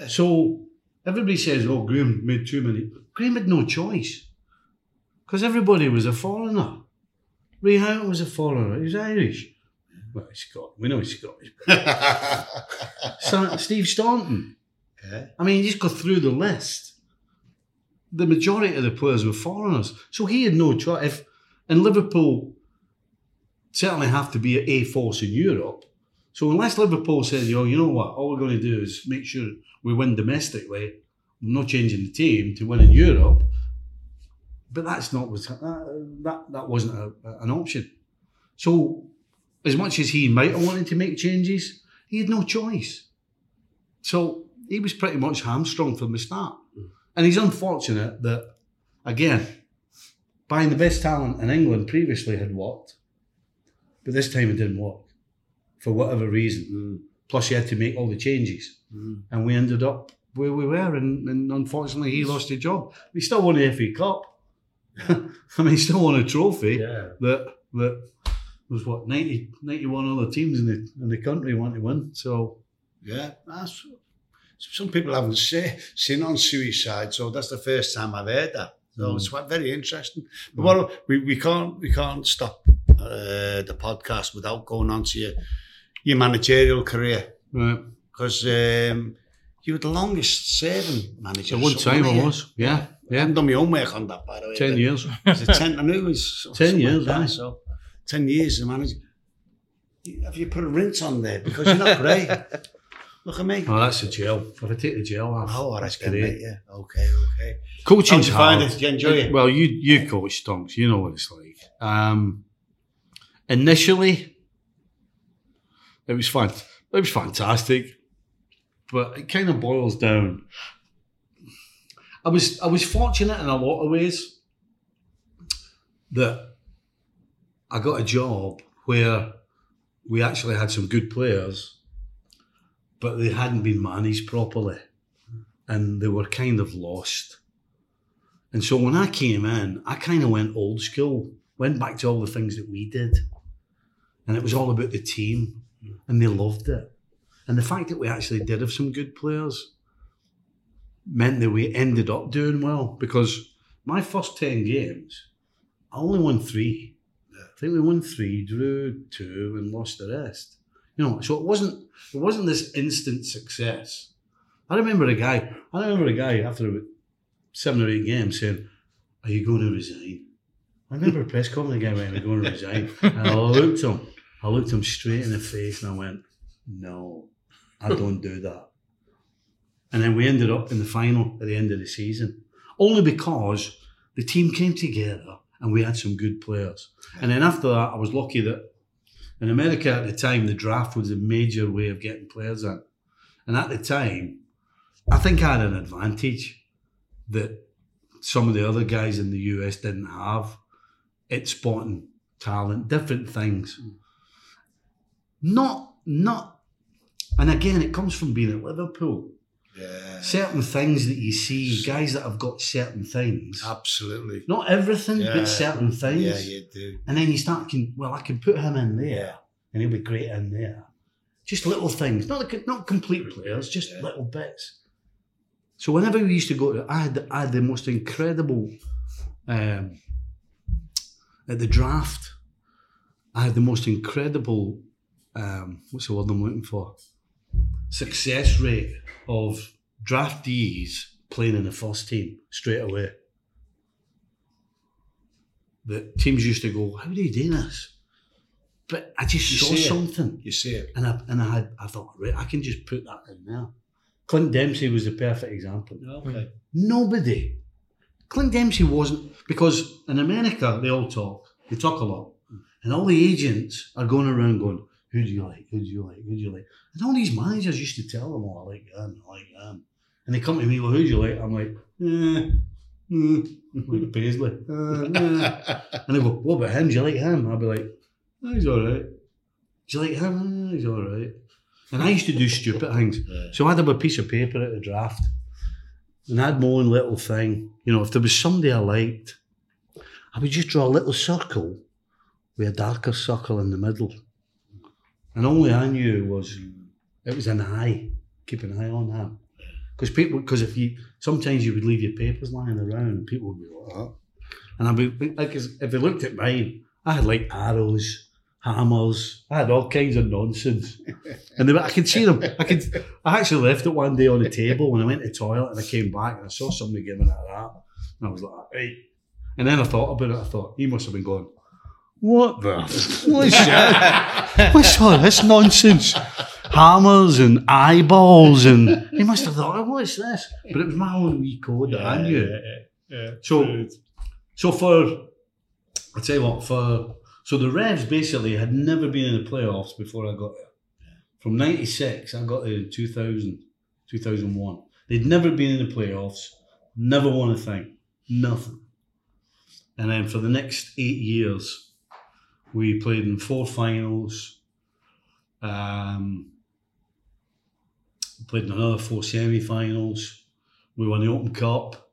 So everybody says, oh, Graeme made too many. Graeme had no choice because everybody was a foreigner. Ray Houghton was a foreigner. He was Irish. Well, he's Scottish. We know he's Scottish. Steve Staunton. yeah. I mean, you just go through the list. The majority of the players were foreigners. So he had no choice. If, and Liverpool certainly have to be a force in Europe. So unless Liverpool says, you know, you know what, all we're going to do is make sure we win domestically, we're not changing the team to win in Europe. But that's not what's- that uh, that, that wasn't a, an option. So as much as he might have wanted to make changes, he had no choice. So he was pretty much hamstrung from the start. And he's unfortunate that, again, buying the best talent in England previously had worked, but this time it didn't work for whatever reason. Mm. Plus, he had to make all the changes. Mm. And we ended up where we were, and, and unfortunately, he lost his job. We still won the FA Cup. I mean, he still won a trophy yeah. that that was what 90, 91 other teams in the in the country want to win. So Yeah, that's, some people haven't say, seen on suicide, so that's the first time I've heard that. So Mm. it's quite very interesting. But what, we, we can't we can't stop uh, the podcast without going on to your your managerial career right. because um, you were the longest serving manager. At one something, time I weren't was, yeah, I yeah, haven't done my own work on that, by the way. ten years. Was ten? I knew it was 10 years, like that. So ten years as a manager. Have you put a rinse on there because you're not great? Look at me. Oh, that's a gel. If I take the gel off, Oh, all right, that's great. Yeah. Okay. Okay. How Coaching's find hard. it? Did you enjoy it? Well, you you coach stonks. You know what it's like. Um, initially, it was fun. It was fantastic, but it kind of boils down. I was I was fortunate in a lot of ways that I got a job where we actually had some good players, but they hadn't been managed properly. and they were kind of lost. And so when I came in, I kind of went old school, went back to all the things that we did. And it was all about the team, and they loved it. And the fact that we actually did have some good players meant that we ended up doing well because my first 10 games, I only won three. I think we won three, drew two, and lost the rest. You know, so it wasn't it wasn't this instant success. I remember a guy. I remember a guy after about seven or eight games saying, "Are you going to resign?" I remember a press conference guy went, "Are you going to resign?" And I looked him. I looked him straight in the face and I went, "No, I don't do that." And then we ended up in the final at the end of the season, only because the team came together and we had some good players. And then after that, I was lucky that in America at the time, the draft was a major way of getting players in. And at the time, I think I had an advantage that some of the other guys in the US didn't have. It's spotting talent, different things. Not, not, and again, it comes from being at Liverpool. Yeah. Certain things that you see, guys that have got certain things. Absolutely. Not everything, Yeah. but certain things. Yeah, you do. And then you start, can, well, I can put him in there Yeah. and he'll be great in there. Just little things, not not complete players, just Yeah. little bits. So whenever we used to go to, I had, I had the most incredible, um, at the draft, I had the most incredible, um, what's the word I'm looking for? Success rate of draftees playing in the first team straight away. The teams used to go, how do you do this? But I just You saw see it. something. You see it. And I and I had I thought, right, I can just put that in there. Clint Dempsey was the perfect example. Okay. Nobody. Clint Dempsey wasn't because in America they all talk. They talk a lot. And all the agents are going around going, Who do you like? Who do you like? Who do you like? And all these managers used to tell them, Oh, I like them, I like them. And they come to me, Well, who do you like? I'm like, eh, mm, like Paisley. Uh, nah. And they go, What about him? Do you like him? I'll be like, oh, He's all right. Do you like him? "Oh, he's all right. And I used to do stupid things. Yeah. So I'd have a piece of paper at the draft and I had my own little thing. You know, if there was somebody I liked, I would just draw a little circle with a darker circle in the middle. And only I knew was it was an eye. Keep an eye on that. Because people, because if you, sometimes you would leave your papers lying around and people would be like that. And I'd be, like, if they looked at mine, I had like arrows, hammers, I had all kinds of nonsense. And they, I could see them. I could. I actually left it one day on the table when I went to the toilet, and I came back and I saw somebody giving it that, and I was like, hey. And then I thought about it. I thought he must have been going, "What the? What's that? What's all this nonsense? Hammers and eyeballs, and he must have thought, oh, "What's this?" But it was my own wee code that I knew. So, so for I tell you what, for so the Revs basically had never been in the playoffs before I got there. From '96, I got there in 2000, 2001. They'd never been in the playoffs, never won a thing, nothing. And then for the next eight years, we played in four finals. Um, played in another four semi-finals. We won the Open Cup.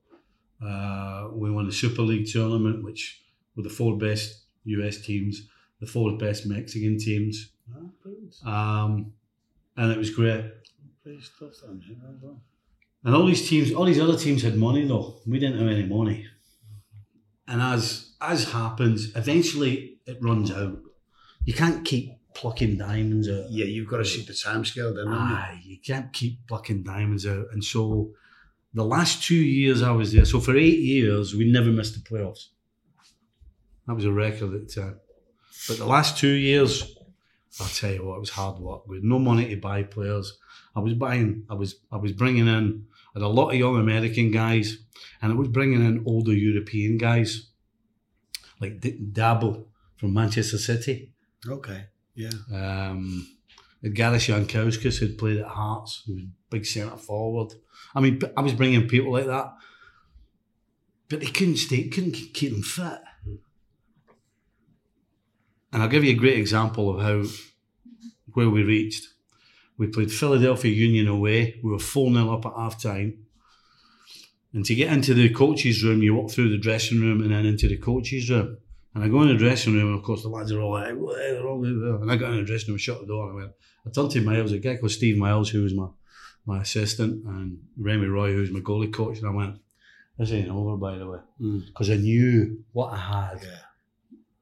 Uh, we won the Super League tournament, which were the four best US teams, the four best Mexican teams, um, and it was great. And all these teams, all these other teams had money though. We didn't have any money. And as as happens, eventually it runs out. You can't keep plucking diamonds out. Yeah, you've got to see the time scale then, haven't you? Aye, you can't keep plucking diamonds out. And so the last two years I was there, so for eight years, we never missed the playoffs. That was a record at the time. But the last two years, I'll tell you what, it was hard work. We had no money to buy players. I was buying, I was, I was bringing in, I had a lot of young American guys, and I was bringing in older European guys, like D- Dabo from Manchester City. Okay. Yeah. Um, Gareth Jankowskis had played at Hearts, who was a big centre forward. I mean, I was bringing people like that, but they couldn't stay, couldn't keep them fit. And I'll give you a great example of how where we reached. We played Philadelphia Union away. We were 4 0 up at half time. And to get into the coach's room, you walk through the dressing room and then into the coach's room. And I go in the dressing room, and of course, the lads are all like, what the hell wrong? And I got in the dressing room, shut the door, and I went, I turned to Miles, a guy called Steve Miles, who was my, my assistant, and Remy Roy, who was my goalie coach, and I went, this ain't over, by the way. Mm. Because I knew what I had Yeah.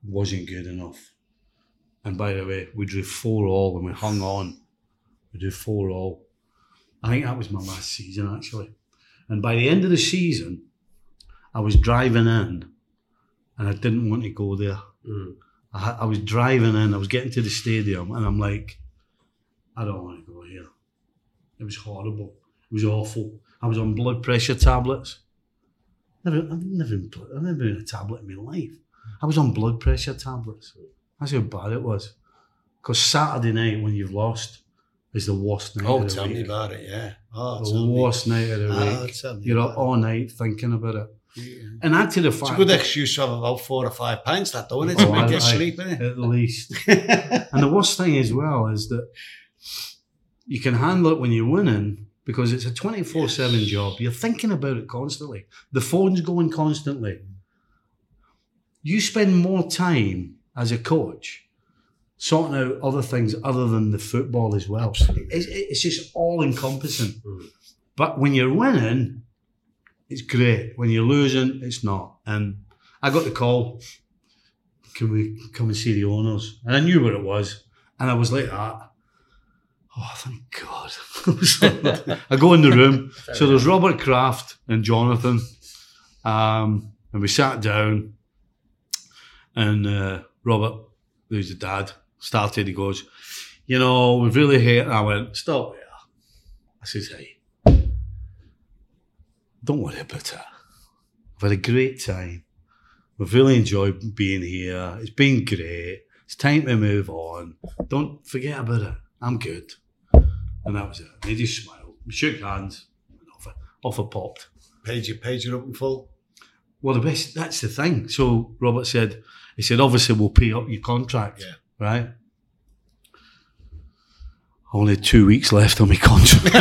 wasn't good enough. And by the way, we drew four all and we hung on. We drew four all. I think that was my last season actually. And by the end of the season, I was driving in and I didn't want to go there. Mm. I, I was driving in, I was getting to the stadium and I'm like, I don't want to go here. It was horrible. It was awful. I was on blood pressure tablets. Never, I've never, been, I've never been on a tablet in my life. I was on blood pressure tablets. That's how bad it was. Because Saturday night when you've lost is the worst night Oh, of the tell me about it. Yeah. Oh, the tell me. worst night of the Ah, week. You're up all night thinking about it. It. And add to the It's a good excuse to have about four or five pints, that though, isn't it? To Oh, make I- you I- sleep, innit? at least. and the worst thing as well is that you can handle it when you're winning because it's a 24 7 job. You're thinking about it constantly. The phone's going constantly. You spend more time as a coach sorting out other things other than the football as well. Absolutely. It's, it's just all encompassing. Mm. But when you're winning, it's great. When you're losing, it's not. And I got the call can we come and see the owners? And I knew what it was. And I was like that. Oh, thank God. I was like that. I go in the room. so there's Robert Kraft and Jonathan. Um, and we sat down. And uh, Robert, who's the dad, started. He goes, You know, we've really hate. And I went, Stop there. I says, Hey, don't worry about it. I've had a great time. We've really enjoyed being here. It's been great. It's time to move on. Don't forget about it. I'm good. And that was it. He just smiled. Shook hands. And off it, off it popped. Paid you, paid you up in full. Well, the best, that's the thing. So Robert said, he said, obviously we'll pay up your contract. Yeah. Right? Only two weeks left on my contract.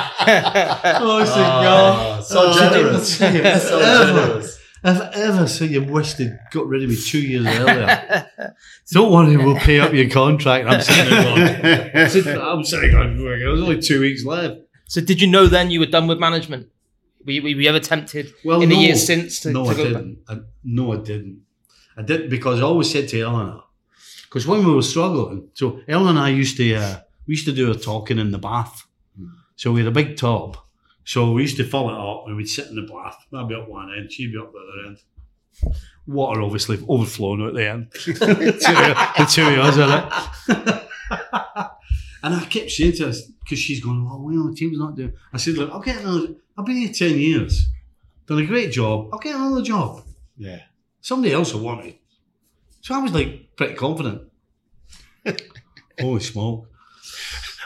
oh, it's Ah, so generous. so generous. If ever so you wished they'd got rid of me two years earlier. Don't worry, we'll pay up your contract. I'm sitting there going, I'm sitting going, there's only two weeks left. So did you know then you were done with management? Were you, were you ever tempted Well, in the years since to, no, to I go didn't. I, no, I didn't. I did because I always said to Eleanor, because when we were struggling, so Eleanor and I used to uh, we used to do a talking in the bath. So we had a big tub. So we used to fill it up and we'd sit in the bath. I'd be up one end, she'd be up the other end. Water obviously overflowing out the end. the, two, of us in it. and I kept saying to her, because she's going, oh, well, the team's not doing. I said, look, I'll get another. I've been here 10 years, done a great job. I'll get another job. Yeah. Somebody else will want me. So I was like pretty confident. Holy smoke.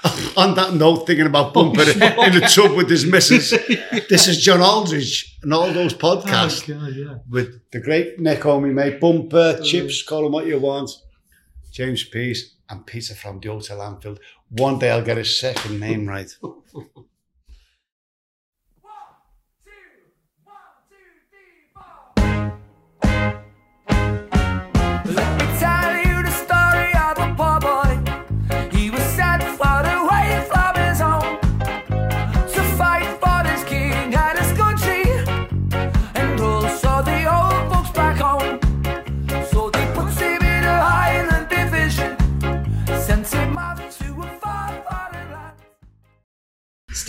On that note, thinking about bumping in the tub with his missus, this is John Aldridge and all those oh, podcasts God, yeah. with the great Nick Homie, mate. Bumper, chips, call them what you want. James Pearce and Peter from the Hotel Anfield. One day I'll get his second name right.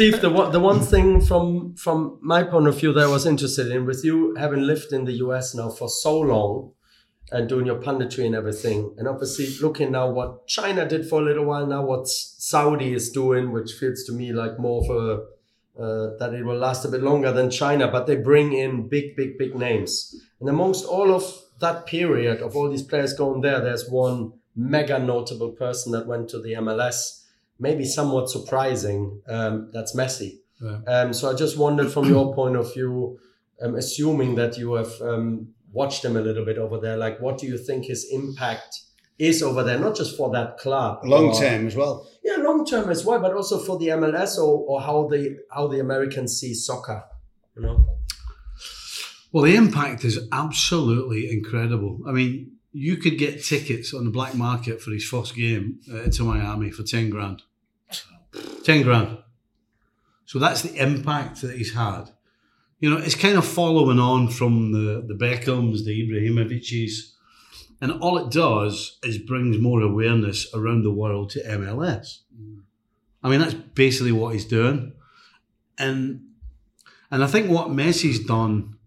Steve, the one, the one thing from from my point of view that I was interested in, with you having lived in the US now for so long and doing your punditry and everything, and obviously looking now what China did for a little while, now what Saudi is doing, which feels to me like more of a uh, that it will last a bit longer than China, but they bring in big, big, big names. And amongst all of that period of all these players going there, there's one mega notable person that went to the MLS, maybe somewhat surprising. Um, that's Messi. Yeah. Um, so I just wondered from your point of view, um, assuming that you have um, watched him a little bit over there, like what do you think his impact is over there, not just for that club, Long or- term as well. yeah, long term as well, but also for the MLS or, or how the how the Americans see soccer. You know, Well, the impact is absolutely incredible. I mean, you could get tickets on the black market for his first game uh, to Miami for 10 grand. 10 grand. So that's the impact that he's had. You know, it's kind of following on from the, the Beckhams, the Ibrahimovics, and all it does is brings more awareness around the world to MLS. I mean, that's basically what he's doing. And and I think what Messi's done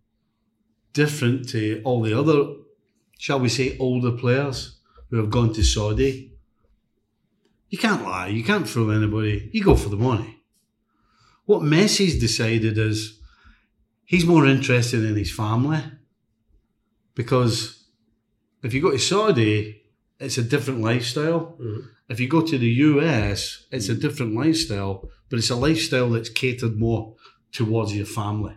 different to all the other, shall we say, older players who have gone to Saudi. You can't lie. You can't fool anybody. You go for the money. What Messi's decided is he's more interested in his family because if you go to Saudi, it's a different lifestyle. Mhm. If you go to the US, it's a different lifestyle, but it's a lifestyle that's catered more towards your family.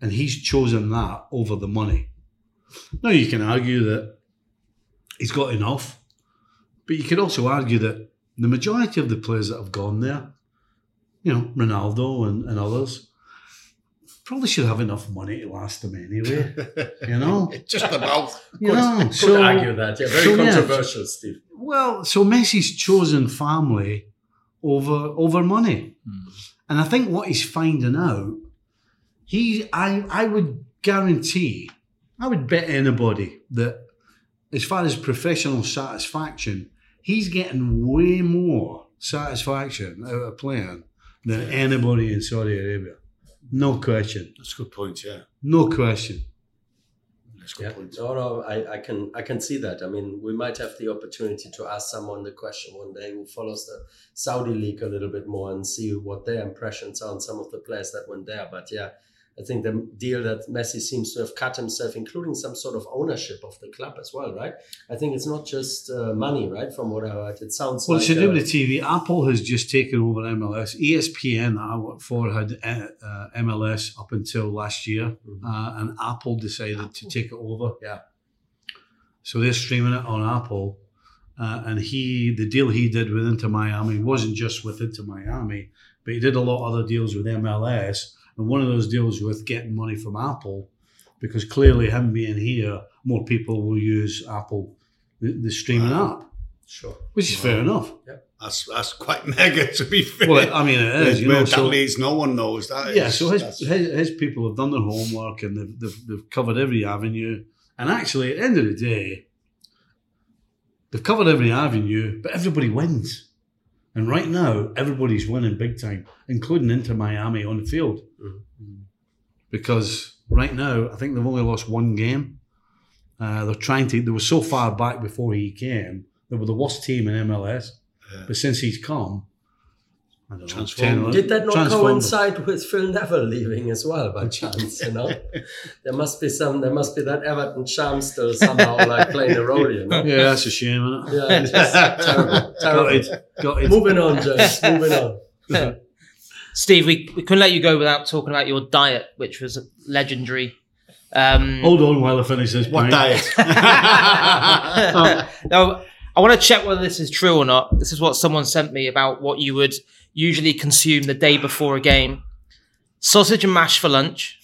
And he's chosen that over the money. Now, you can argue that he's got enough, but you could also argue that the majority of the players that have gone there, you know, Ronaldo and, and others, probably should have enough money to last them anyway. you know? Just about. You know, could so, argue that. Yeah, very so, yeah. controversial, Steve. Well, so Messi's chosen family over over money, hmm. and I think what he's finding out, he I I would guarantee, I would bet anybody that as far as professional satisfaction, he's getting way more satisfaction out of playing than anybody in Saudi Arabia. No question. That's a good point, yeah. No question. That's a good Yeah, point. no, no, I, I can I can see that. I mean, we might have the opportunity to ask someone the question one day who follows the Saudi league a little bit more and see what their impressions are on some of the players that went there. But yeah, I think the deal that Messi seems to have cut himself, including some sort of ownership of the club as well, right? I think it's not just uh, money, right? From what I heard, it sounds Well, like it's to do uh, with the TV. Apple has just taken over MLS. ESPN that I worked for had uh, uh, MLS up until last year, Mhm. uh, and Apple decided to take it over. Yeah. So they're streaming it on Apple, uh, and he the deal he did with Inter Miami wasn't just with Inter Miami, but he did a lot of other deals with MLS, and one of those deals with getting money from Apple, because clearly him being here, more people will use Apple, the, the streaming app, sure. which is fair enough. That's that's quite mega to be fair. Well, I mean, it is. You know, that so, leads, no one knows that. yeah, is- so his, his, his people have done their homework and they've, they've, they've covered every avenue. And actually, at the end of the day, they've covered every avenue, but everybody wins. And right now, everybody's winning big time, including Inter Miami on the field. Mhm. Because right now, I think they've only lost one game. Uh, they're trying to, they were so far back before he came, they were the worst team in MLS. Yeah. But since he's come, know, Transformed. 10, Did that not coincide with Phil Neville leaving as well by chance? You know, there must be some. There must be that Everton charm still somehow like playing a role. You know. Yeah, that's a shame, isn't it? Yeah, just terrible. Got it. Got it. Moving on, James. Moving on. Steve, we, we couldn't let you go without talking about your diet, which was legendary. Um, Hold on while I finish this. What pint. diet? now, I want to check whether this is true or not. This is what someone sent me about what you would usually consume the day before a game sausage and mash for lunch,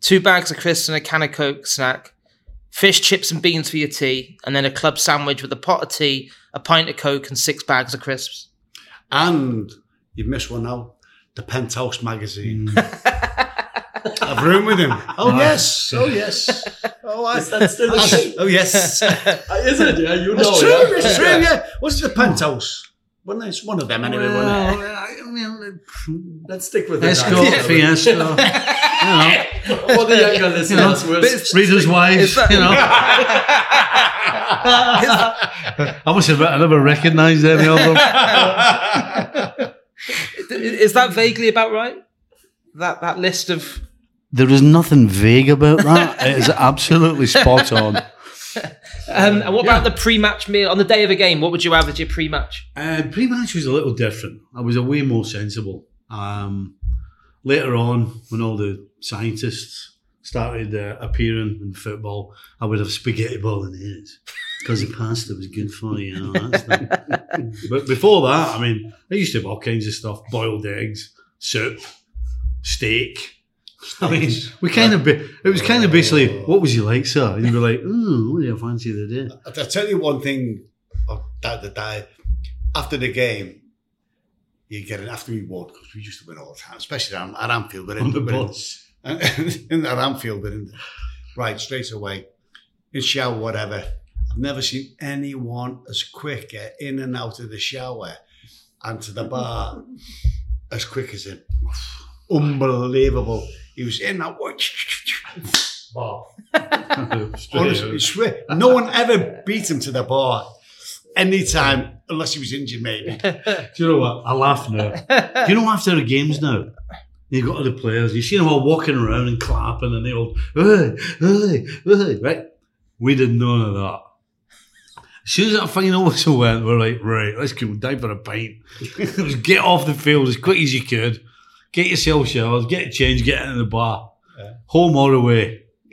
two bags of crisps and a can of Coke snack, fish, chips, and beans for your tea, and then a club sandwich with a pot of tea, a pint of Coke, and six bags of crisps. and you've missed one now. The Penthouse magazine. I've room with him. Oh Right. yes. Oh yes. Oh, I, Is that still a thing? oh yes. Uh, Is it? Yeah, you know. It's know. true. yeah? It's true. Yeah. What's the Penthouse? Well, it's one of them anyway. wasn't it? I mean, Let's stick with it. Escort, Fiesta, you know, For the younger you know, listeners, we'll Reader's Wives, you know. I must admit, I never recognised any of them. is that vaguely about right? That that list of There is nothing vague about that. It is absolutely spot on. um, and what about the pre-match meal on the day of a game? What would you have as your pre-match? Uh, pre-match was a little different. I was a way more sensible. Um, later on, when all the scientists started uh, appearing in football, I would have spaghetti bolognese. Because the pasta was good for you, you know. That's but before that, I mean, I used to have all kinds of stuff: boiled eggs, soup, steak. I mean, we kind of be, it was kind of basically, what was you like, sir? And you'd be like, oh, what do you fancy today? I'll tell you one thing uh, that the day after the game. You get it after we won because we used to win all the time, especially at, at Anfield. But in, the but in- bus. in at Anfield, but in, right straight away in shower, whatever. I've never seen anyone as quick get in and out of the shower and to the bar as quick as him. Unbelievable. He was in that one. Bar. Honestly, I swear, no one ever beat him to the bar anytime, unless he was injured, maybe. Do you know what? I laugh now. Do you know after the games now? You got other players, you see them all walking around and clapping and they all, hey, hey, hey, right? We did none of that. As soon as that final whistle went, we're like, right, let's go down for a pint. Just get off the field as quick as you could. Get yourself showered, get a change, get into the bar. Home or away.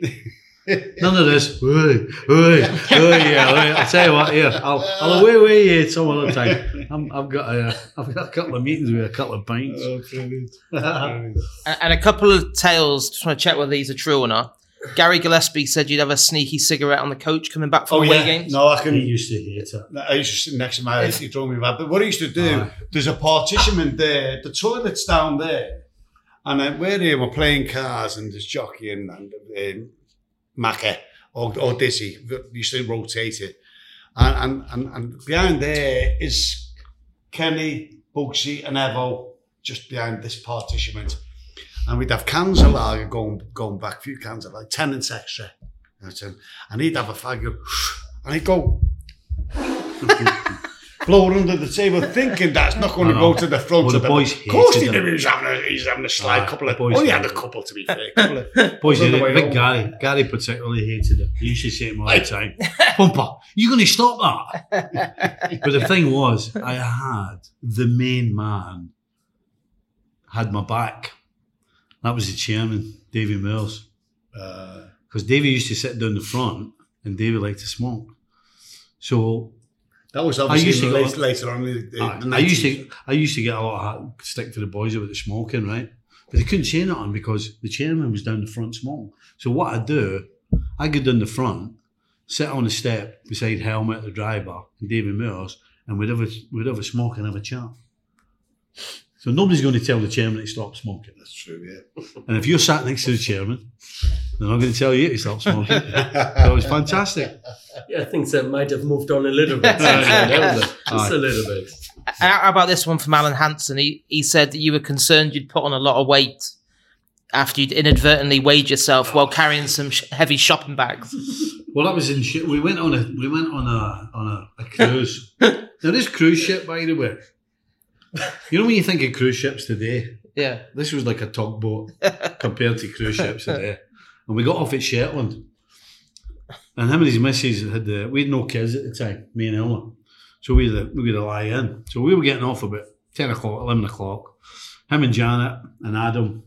None of this. Hey, hey, hey, yeah. I'll tell you what. Here, I'll, I'll away with you some other time. I'm, I've got a, I've got a couple of meetings with a couple of pints. Oh, and and a couple of tales. Just want to check whether these are true or not. Gary Gillespie said you'd have a sneaky cigarette on the coach coming back from Oh, away yeah. games. No, I he can. used to hate it. I used to sit next to my he told me about. But what I used to do, Aye. there's a partition in there, the toilet's down there, and then we're here, we're playing cars, and there's Jocky and, and uh, Macca or, or Dizzy. We used to rotate it, and, and and and behind there is Kenny, Bugsy, and Evo, just behind this partitionment. And we'd have cans of lager going going back, a few cans of like Tennent's extra. You And he'd have a fag, and he'd go, blow under the table, thinking that's not going to go to the front Well, of the boys Of course, he knew he was having a, he's having a slide Ah, couple of. boys oh, Only had a couple, to be fair. Couple of, Boys, the way big. Gary. Gary particularly hated it. He used to say to me all the time, Bumper, you going to stop that? but the thing was, I had the main man had my back. That was the chairman, Davy Mills. uh, Because Davy used to sit down the front and Davy liked to smoke. So that was used obviously to later, go- later on. The, I, I used to I used to get a lot of stick to the boys about the smoking, right? But they couldn't say nothing because the chairman was down the front smoking. So what I'd do, I'd go down the front, sit on the step beside Helmet, the driver, and David Mills, and we'd have a, we'd have a smoke and have a chat. So nobody's going to tell the chairman to stop smoking. That's true, yeah. And if you're sat next to the chairman, they're not going to tell you to stop smoking. so it was fantastic. Yeah, things that might have moved on a little bit. then. Just Aye. a little bit. How about this one from Alan Hansen? He he said that you were concerned you'd put on a lot of weight after you'd inadvertently weighed yourself while carrying some sh- heavy shopping bags. Well, that was in. Sh- we went on a we went on a on a, a cruise. now this cruise ship, by the way, you know when you think of cruise ships today, Yeah. this was like a tugboat compared to cruise ships today. And we got off at Shetland, and him and his missus had the we had no kids at the time, me and Elma, so we had to, we had to lie in. So we were getting off about ten o'clock, eleven o'clock. Him and Janet and Adam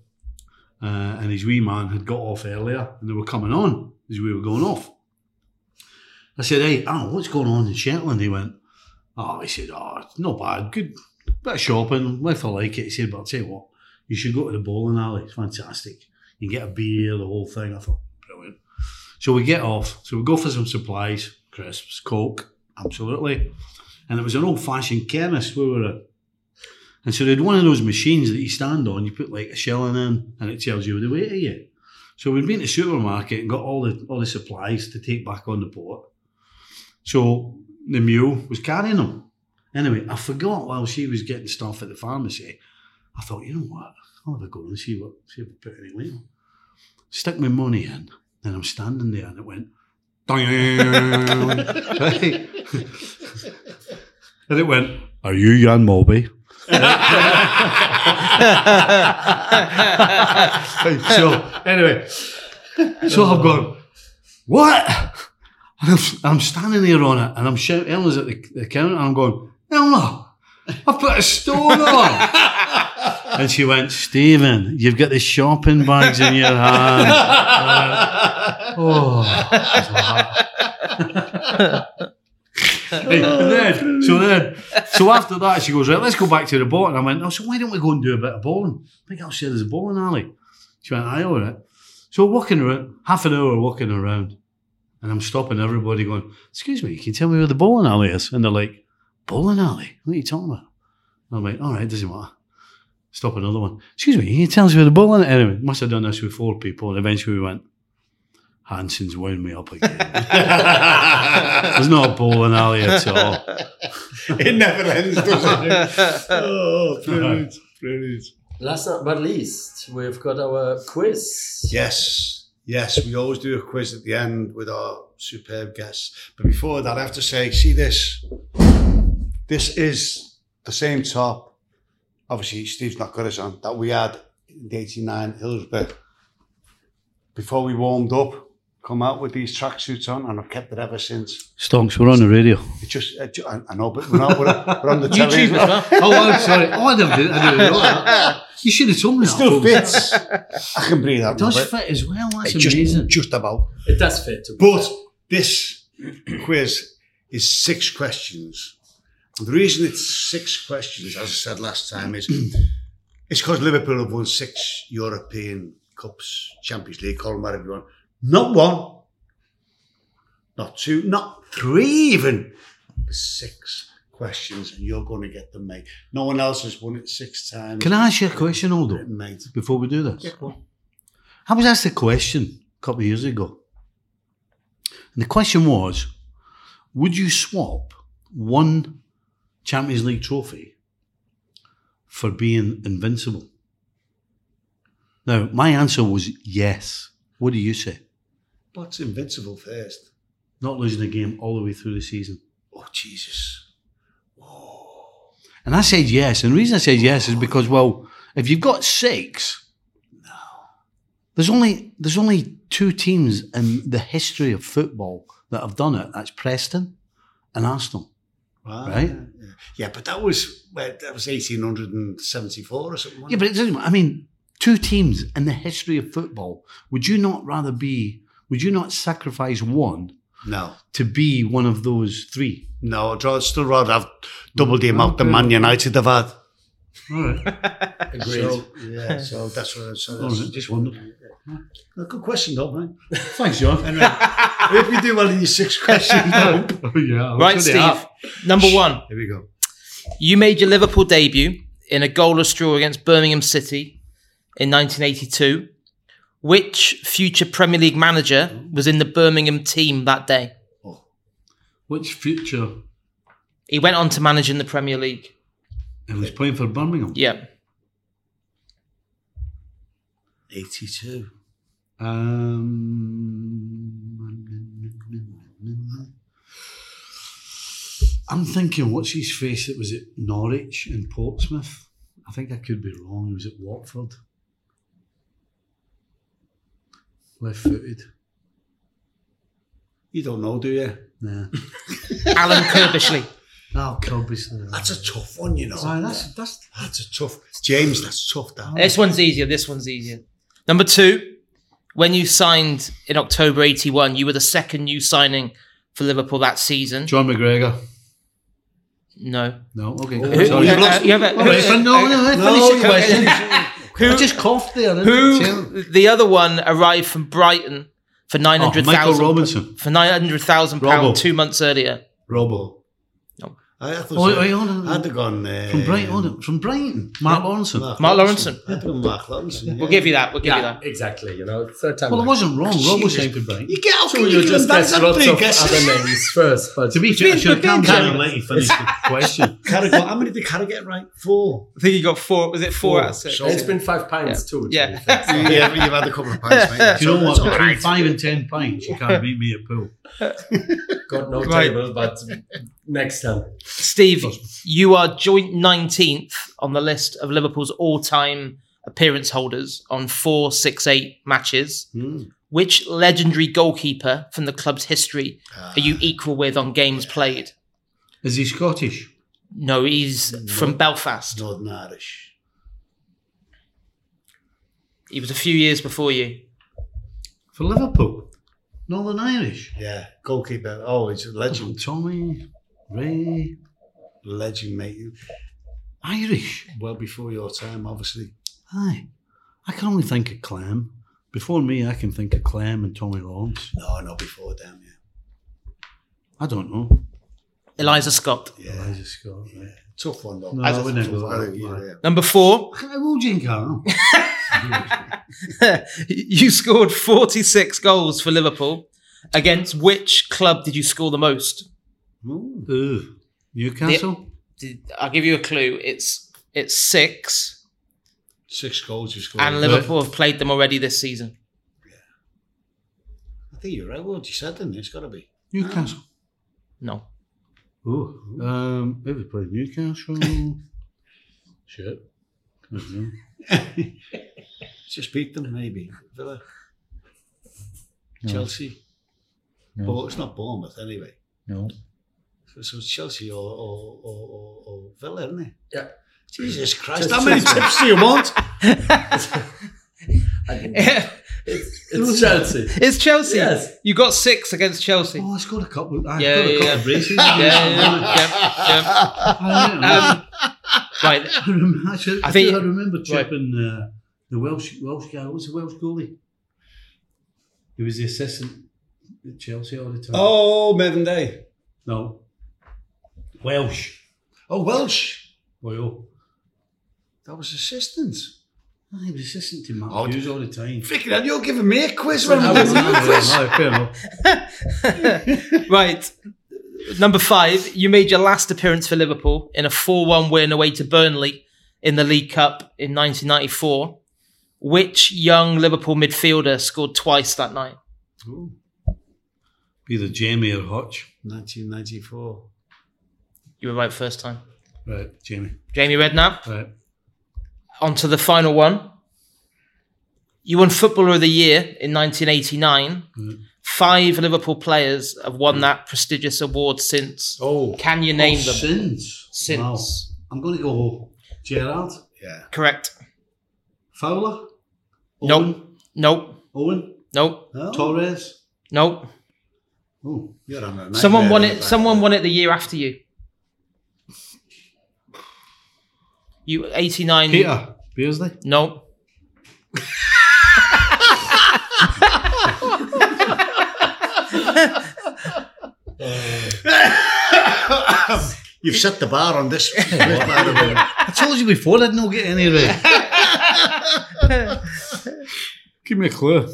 uh, and his wee man had got off earlier, and they were coming on as we were going off. I said, "Hey, Al, what's going on in Shetland?" He went, "Oh," he said, "Oh, it's not bad. Good bit of shopping. If I like it," he said, "But I'll tell you what, you should go to the bowling alley. It's fantastic. You can get a beer, the whole thing." I thought, brilliant. So we get off. So we go for some supplies, crisps, coke, absolutely. And it was an old-fashioned chemist we were at. And so they had one of those machines that you stand on. You put like a shilling in, and it tells you the weight of you. So we'd been to the supermarket and got all the all the supplies to take back on the boat. So the mule was carrying them. Anyway, I forgot while she was getting stuff at the pharmacy. I thought, you know what? I'll have a go and see what if we put any weight on. Stick my money in, and I'm standing there, and it went. And it went. Are you Jan Molby? so anyway, so I've gone, what? I'm, I'm standing there on it and I'm shouting, Elma's at the, the counter and I'm going, Elma, I've put a stone on. and she went, Stephen, you've got the shopping bags in your hand. oh, it. Right, then, so then, so after that, she goes, right, let's go back to the. And I went, oh, so why don't we go and do a bit of bowling? I think I'll share there's a bowling alley. She went, I aye, all right. So we're walking around, half an hour walking around, and I'm stopping everybody going, excuse me, can you tell me where the bowling alley is? And they're like, bowling alley? What are you talking about? And I'm like, all right, doesn't matter. Stop another one. Excuse me, can you tell us where the bowling alley Anyway, must have done this with four people, and eventually we went, Hansen's wound me up again. There's not a bowling alley at all. it never ends, does it? oh, brilliant, brilliant. Last but not least, we've got our quiz. Yes, yes, we always do a quiz at the end with our superb guests. But before that, I have to say, see this. This is the same top. Obviously, Steve's not got us on that we had in the '89 Hillsborough. Before we warmed up, come out with these tracksuits on, and I've kept it ever since. Stonks, we're on the radio. It just, it ju- I, I know, but we're not. We're, we're on the YouTube television. as well. oh, I'm sorry. Oh, I didn't, I didn't know that. You should have told me It that. still fits. I can breathe out. It does now, fit as well. That's it just, amazing. just about. It does fit. To But this quiz is six questions. The reason it's six questions, as I said last time, is it's because Liverpool have won six European Cups, Champions League, call them whatever you want. Not one, not two, not three even. Six questions, and you're going to get them, mate. No one else has won it six times. Can I ask you a question, Aldo, mate? before we do this? Yeah. I was asked a question a couple of years ago. And the question was Would you swap one Champions League trophy for being invincible? Now, my answer was yes. What do you say? What's invincible first? Not losing a game all the way through the season. Oh, Jesus. And I said yes. And the reason I said yes is because, well, if you've got six, no. there's only there's only two teams in the history of football that have done it. That's Preston and Arsenal. Wow. Right? Yeah. Yeah, but that was well, that was eighteen hundred and seventy four or something. Yeah, but it doesn't. matter. I mean, two teams in the history of football. Would you not rather be? Would you not sacrifice one no, to be one of those three? no. I'd still rather have double the amount that Man United have had. All right. Agreed. So, yeah, so that's what. So All that's, right, just wondered. A good question, though, man. Thanks, John. Anyway, if you do well in your six questions, though. Oh, yeah. Right, Steve. Number one. Here we go. You made your Liverpool debut in a goalless draw against Birmingham City in 1982. Which future Premier League manager was in the Birmingham team that day? Oh. Which future? He went on to manage in the Premier League. And was playing for Birmingham. Yeah. Eighty two. Um, I'm thinking, what's his face? It was at Norwich and Portsmouth. I think I could be wrong. It was at Watford. Left footed. You don't know, do you? Nah. Alan Curbishley. Oh, obviously. That's a tough one, you know. Aye, that's, that's, That's a tough. James, that's tough. That. This one's easier. This one's easier. Number two, when you signed in October 81, you were the second new signing for Liverpool that season. John McGregor. No. No, okay. Who, Sorry. you have a- you have a- All right, but no, no, No, finish the you- question. Who- I just coughed there. didn't Who? it? The other one arrived from Brighton for oh, nine Oh, hundred Michael thousand Robinson. for nine hundred thousand Robbo. pounds two months earlier. Robo. No. I, I thought. Oh, so. on. I'd have gone uh, From Brighton, hold. From Brighton. Mark Lawrenson. Mark Lawrenson. I'd have gone Mark Lawrenson. We'll give you that. We'll give you that. exactly. You know, third time. Well, it wasn't wrong. Rob was Jesus. signed for Brighton. You get out. So you just that's a lots big of guess. other names first, but To be fair, I should have calmed and let you finish the question. Carragher, how many did Carragher get right? Four. I think you got four. Was it four, out of six? So- it's been five pints too. Yeah. be yeah, you've had a couple of pints, mate. You know So what? that's all Between five and ten pints, you can't beat me at pool. Got no Right. table, but next time. Steve, you are joint 19th on the list of Liverpool's all-time appearance holders on four, six, eight matches. Hmm. Which legendary goalkeeper from the club's history are you equal with on games played? Is he Scottish? No, he's from Belfast. Northern Irish. He was a few years before you. For Liverpool? Northern Irish? Yeah, goalkeeper. Oh, he's a Oh, legend. Tommy. Ray. Legend, mate. Irish. Well before your time, obviously. Aye. I can only think of Clem. Before me, I can think of Clem and Tommy Lawrence. No, no, before them, yeah. I don't know. Elisha Scott. Yeah. Elisha Scott. Right. Tough one, though. No, That's I a tough one, that yeah, yeah. Number four, How old you think I am? you scored 46 goals for Liverpool. Against which club did you score the most? Ooh. Ooh. Newcastle? Did- I'll give you a clue. It's it's six, Six goals you scored. and Liverpool have played them already this season. Yeah. I think you're right. What you said, didn't you? It's got to be. Newcastle. No, Oh, um, maybe played Newcastle. Shit. I don't know. Just beat them, maybe. Villa. No. Chelsea. No. But it's not Bournemouth, anyway. No. So, so it's Chelsea or, or, or, or, or Villa, isn't it? Yeah. Jesus Christ, how many tips do you want? It's, it's Chelsea. it's Chelsea. Yes. You got six against Chelsea. Oh, I scored a couple. I Yeah, got a yeah, couple yeah. of braces. Yeah, yeah, yeah, I, yeah. Um, right, I, remember, I, should, I I, think- think, I remember chipping uh, the Welsh Welsh guy. What was the Welsh goalie? He was the assistant at Chelsea all the time. Oh, Mervyn Day. no, Welsh. Oh, Welsh. Well, That was assistant. He was assistant to Matt Oh, Hughes all the time. Freaking hell, you're giving me a quiz when I'm was giving you a quiz. No, right. Number five, you made your last appearance for Liverpool in a 4 1 win away to Burnley in the League Cup in 1994. Which young Liverpool midfielder scored twice that night? Ooh, Either Jamie or Hutch. 1994. You were right first time. Right, Jamie. Jamie Redknapp. Right. On to the final one. You won Footballer of the Year in 1989. Mm. Five Liverpool players have won that prestigious award since. Oh, Can you name oh, them? Since. Since. Wow. I'm going to go Gerrard. yeah. Correct. Fowler. Nope. Owen. Nope. Owen. Nope. Oh, Torres. Nope. Oh. You're on a Someone won it. Someone won it the year after you. You 89. Peter Beardsley. No. You've set the bar on this. quiz, by the way. I told you before I'd not get any right. Give me a clue.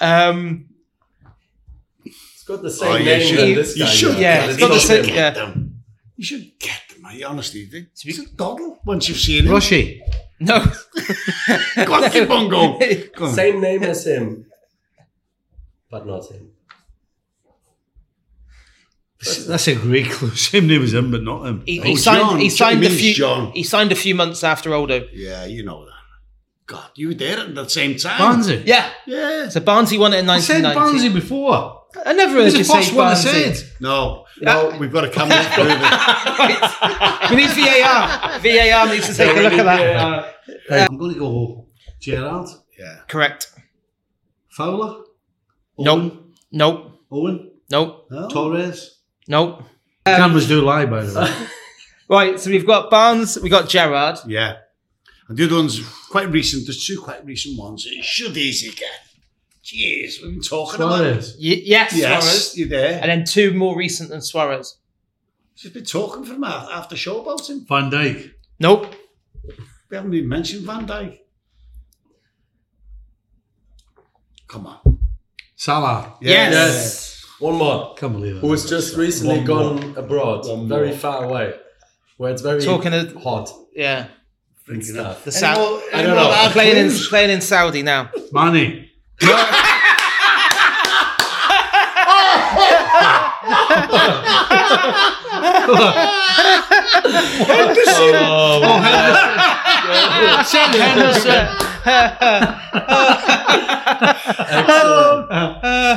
Um, It's got the same Oh, you name should- you should Yeah, get it's them. got the You same- should yeah. get them. You should get them, mate. Honestly, they- it's a doddle once you've seen him. Rushy. no. Go on, keep on going. Go on. Same name as him, but not him. That's a great clue. Same name as him, but not him. He, Oh, he signed. John. He signed a few. John. He signed a few months after Aldo. Yeah, you know that. God, you were there at the same time. Barnesy. Yeah. Yeah. So Barnesy won it in I said 1990. Barnesy before. I never He heard was you the say first one I Barnesy. said. No, no, we've got a camera to prove it. right. We need VAR. VAR needs to take a look at that. I'm going to go Gerrard. Yeah. Correct. Fowler. Nope. Nope. Owen. Nope. No? Torres. Nope. Um, cameras do lie, by the way. Right. So we've got Barnes. we've got Gerrard. Yeah. And the other one's quite recent. There's two quite recent ones. It should easy get. Jeez, we've been talking about it. Suarez. Y- yes, Yes, Suarez. you're there. And then two more recent than Suarez. She's been talking for him af- after show about him. Van Dijk. Nope. We haven't even mentioned Van Dijk. Come on. Salah. Yes. Yes. One more. Can't believe it. Who has just recently One gone abroad, One very more. far away, where it's very Talking of- hot Yeah. and stuff. The Any Saudi. I don't more know. Playing in playing in Saudi now. Manny.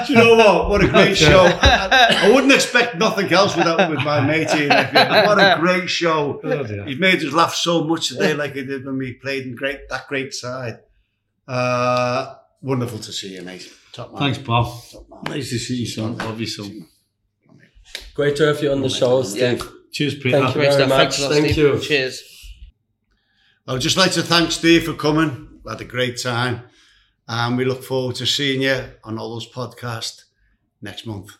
Do you know what? What a great show. I, I wouldn't expect nothing else with that with my mate here. What a great show. Oh. He's made us laugh so much today, like he did when we played in great that great side. Uh, wonderful to see you, mate. Top man. Thanks, Paul. Top man. Nice to see you, son. Love you, son. Great to have you on the show, Steve. Cheers, Peter. Thank you very stuff. much. Thanks a lot, Thank Steve. you. Cheers. I would just like to thank Steve for coming. We had a great time. And we look forward to seeing you on all those podcasts next month.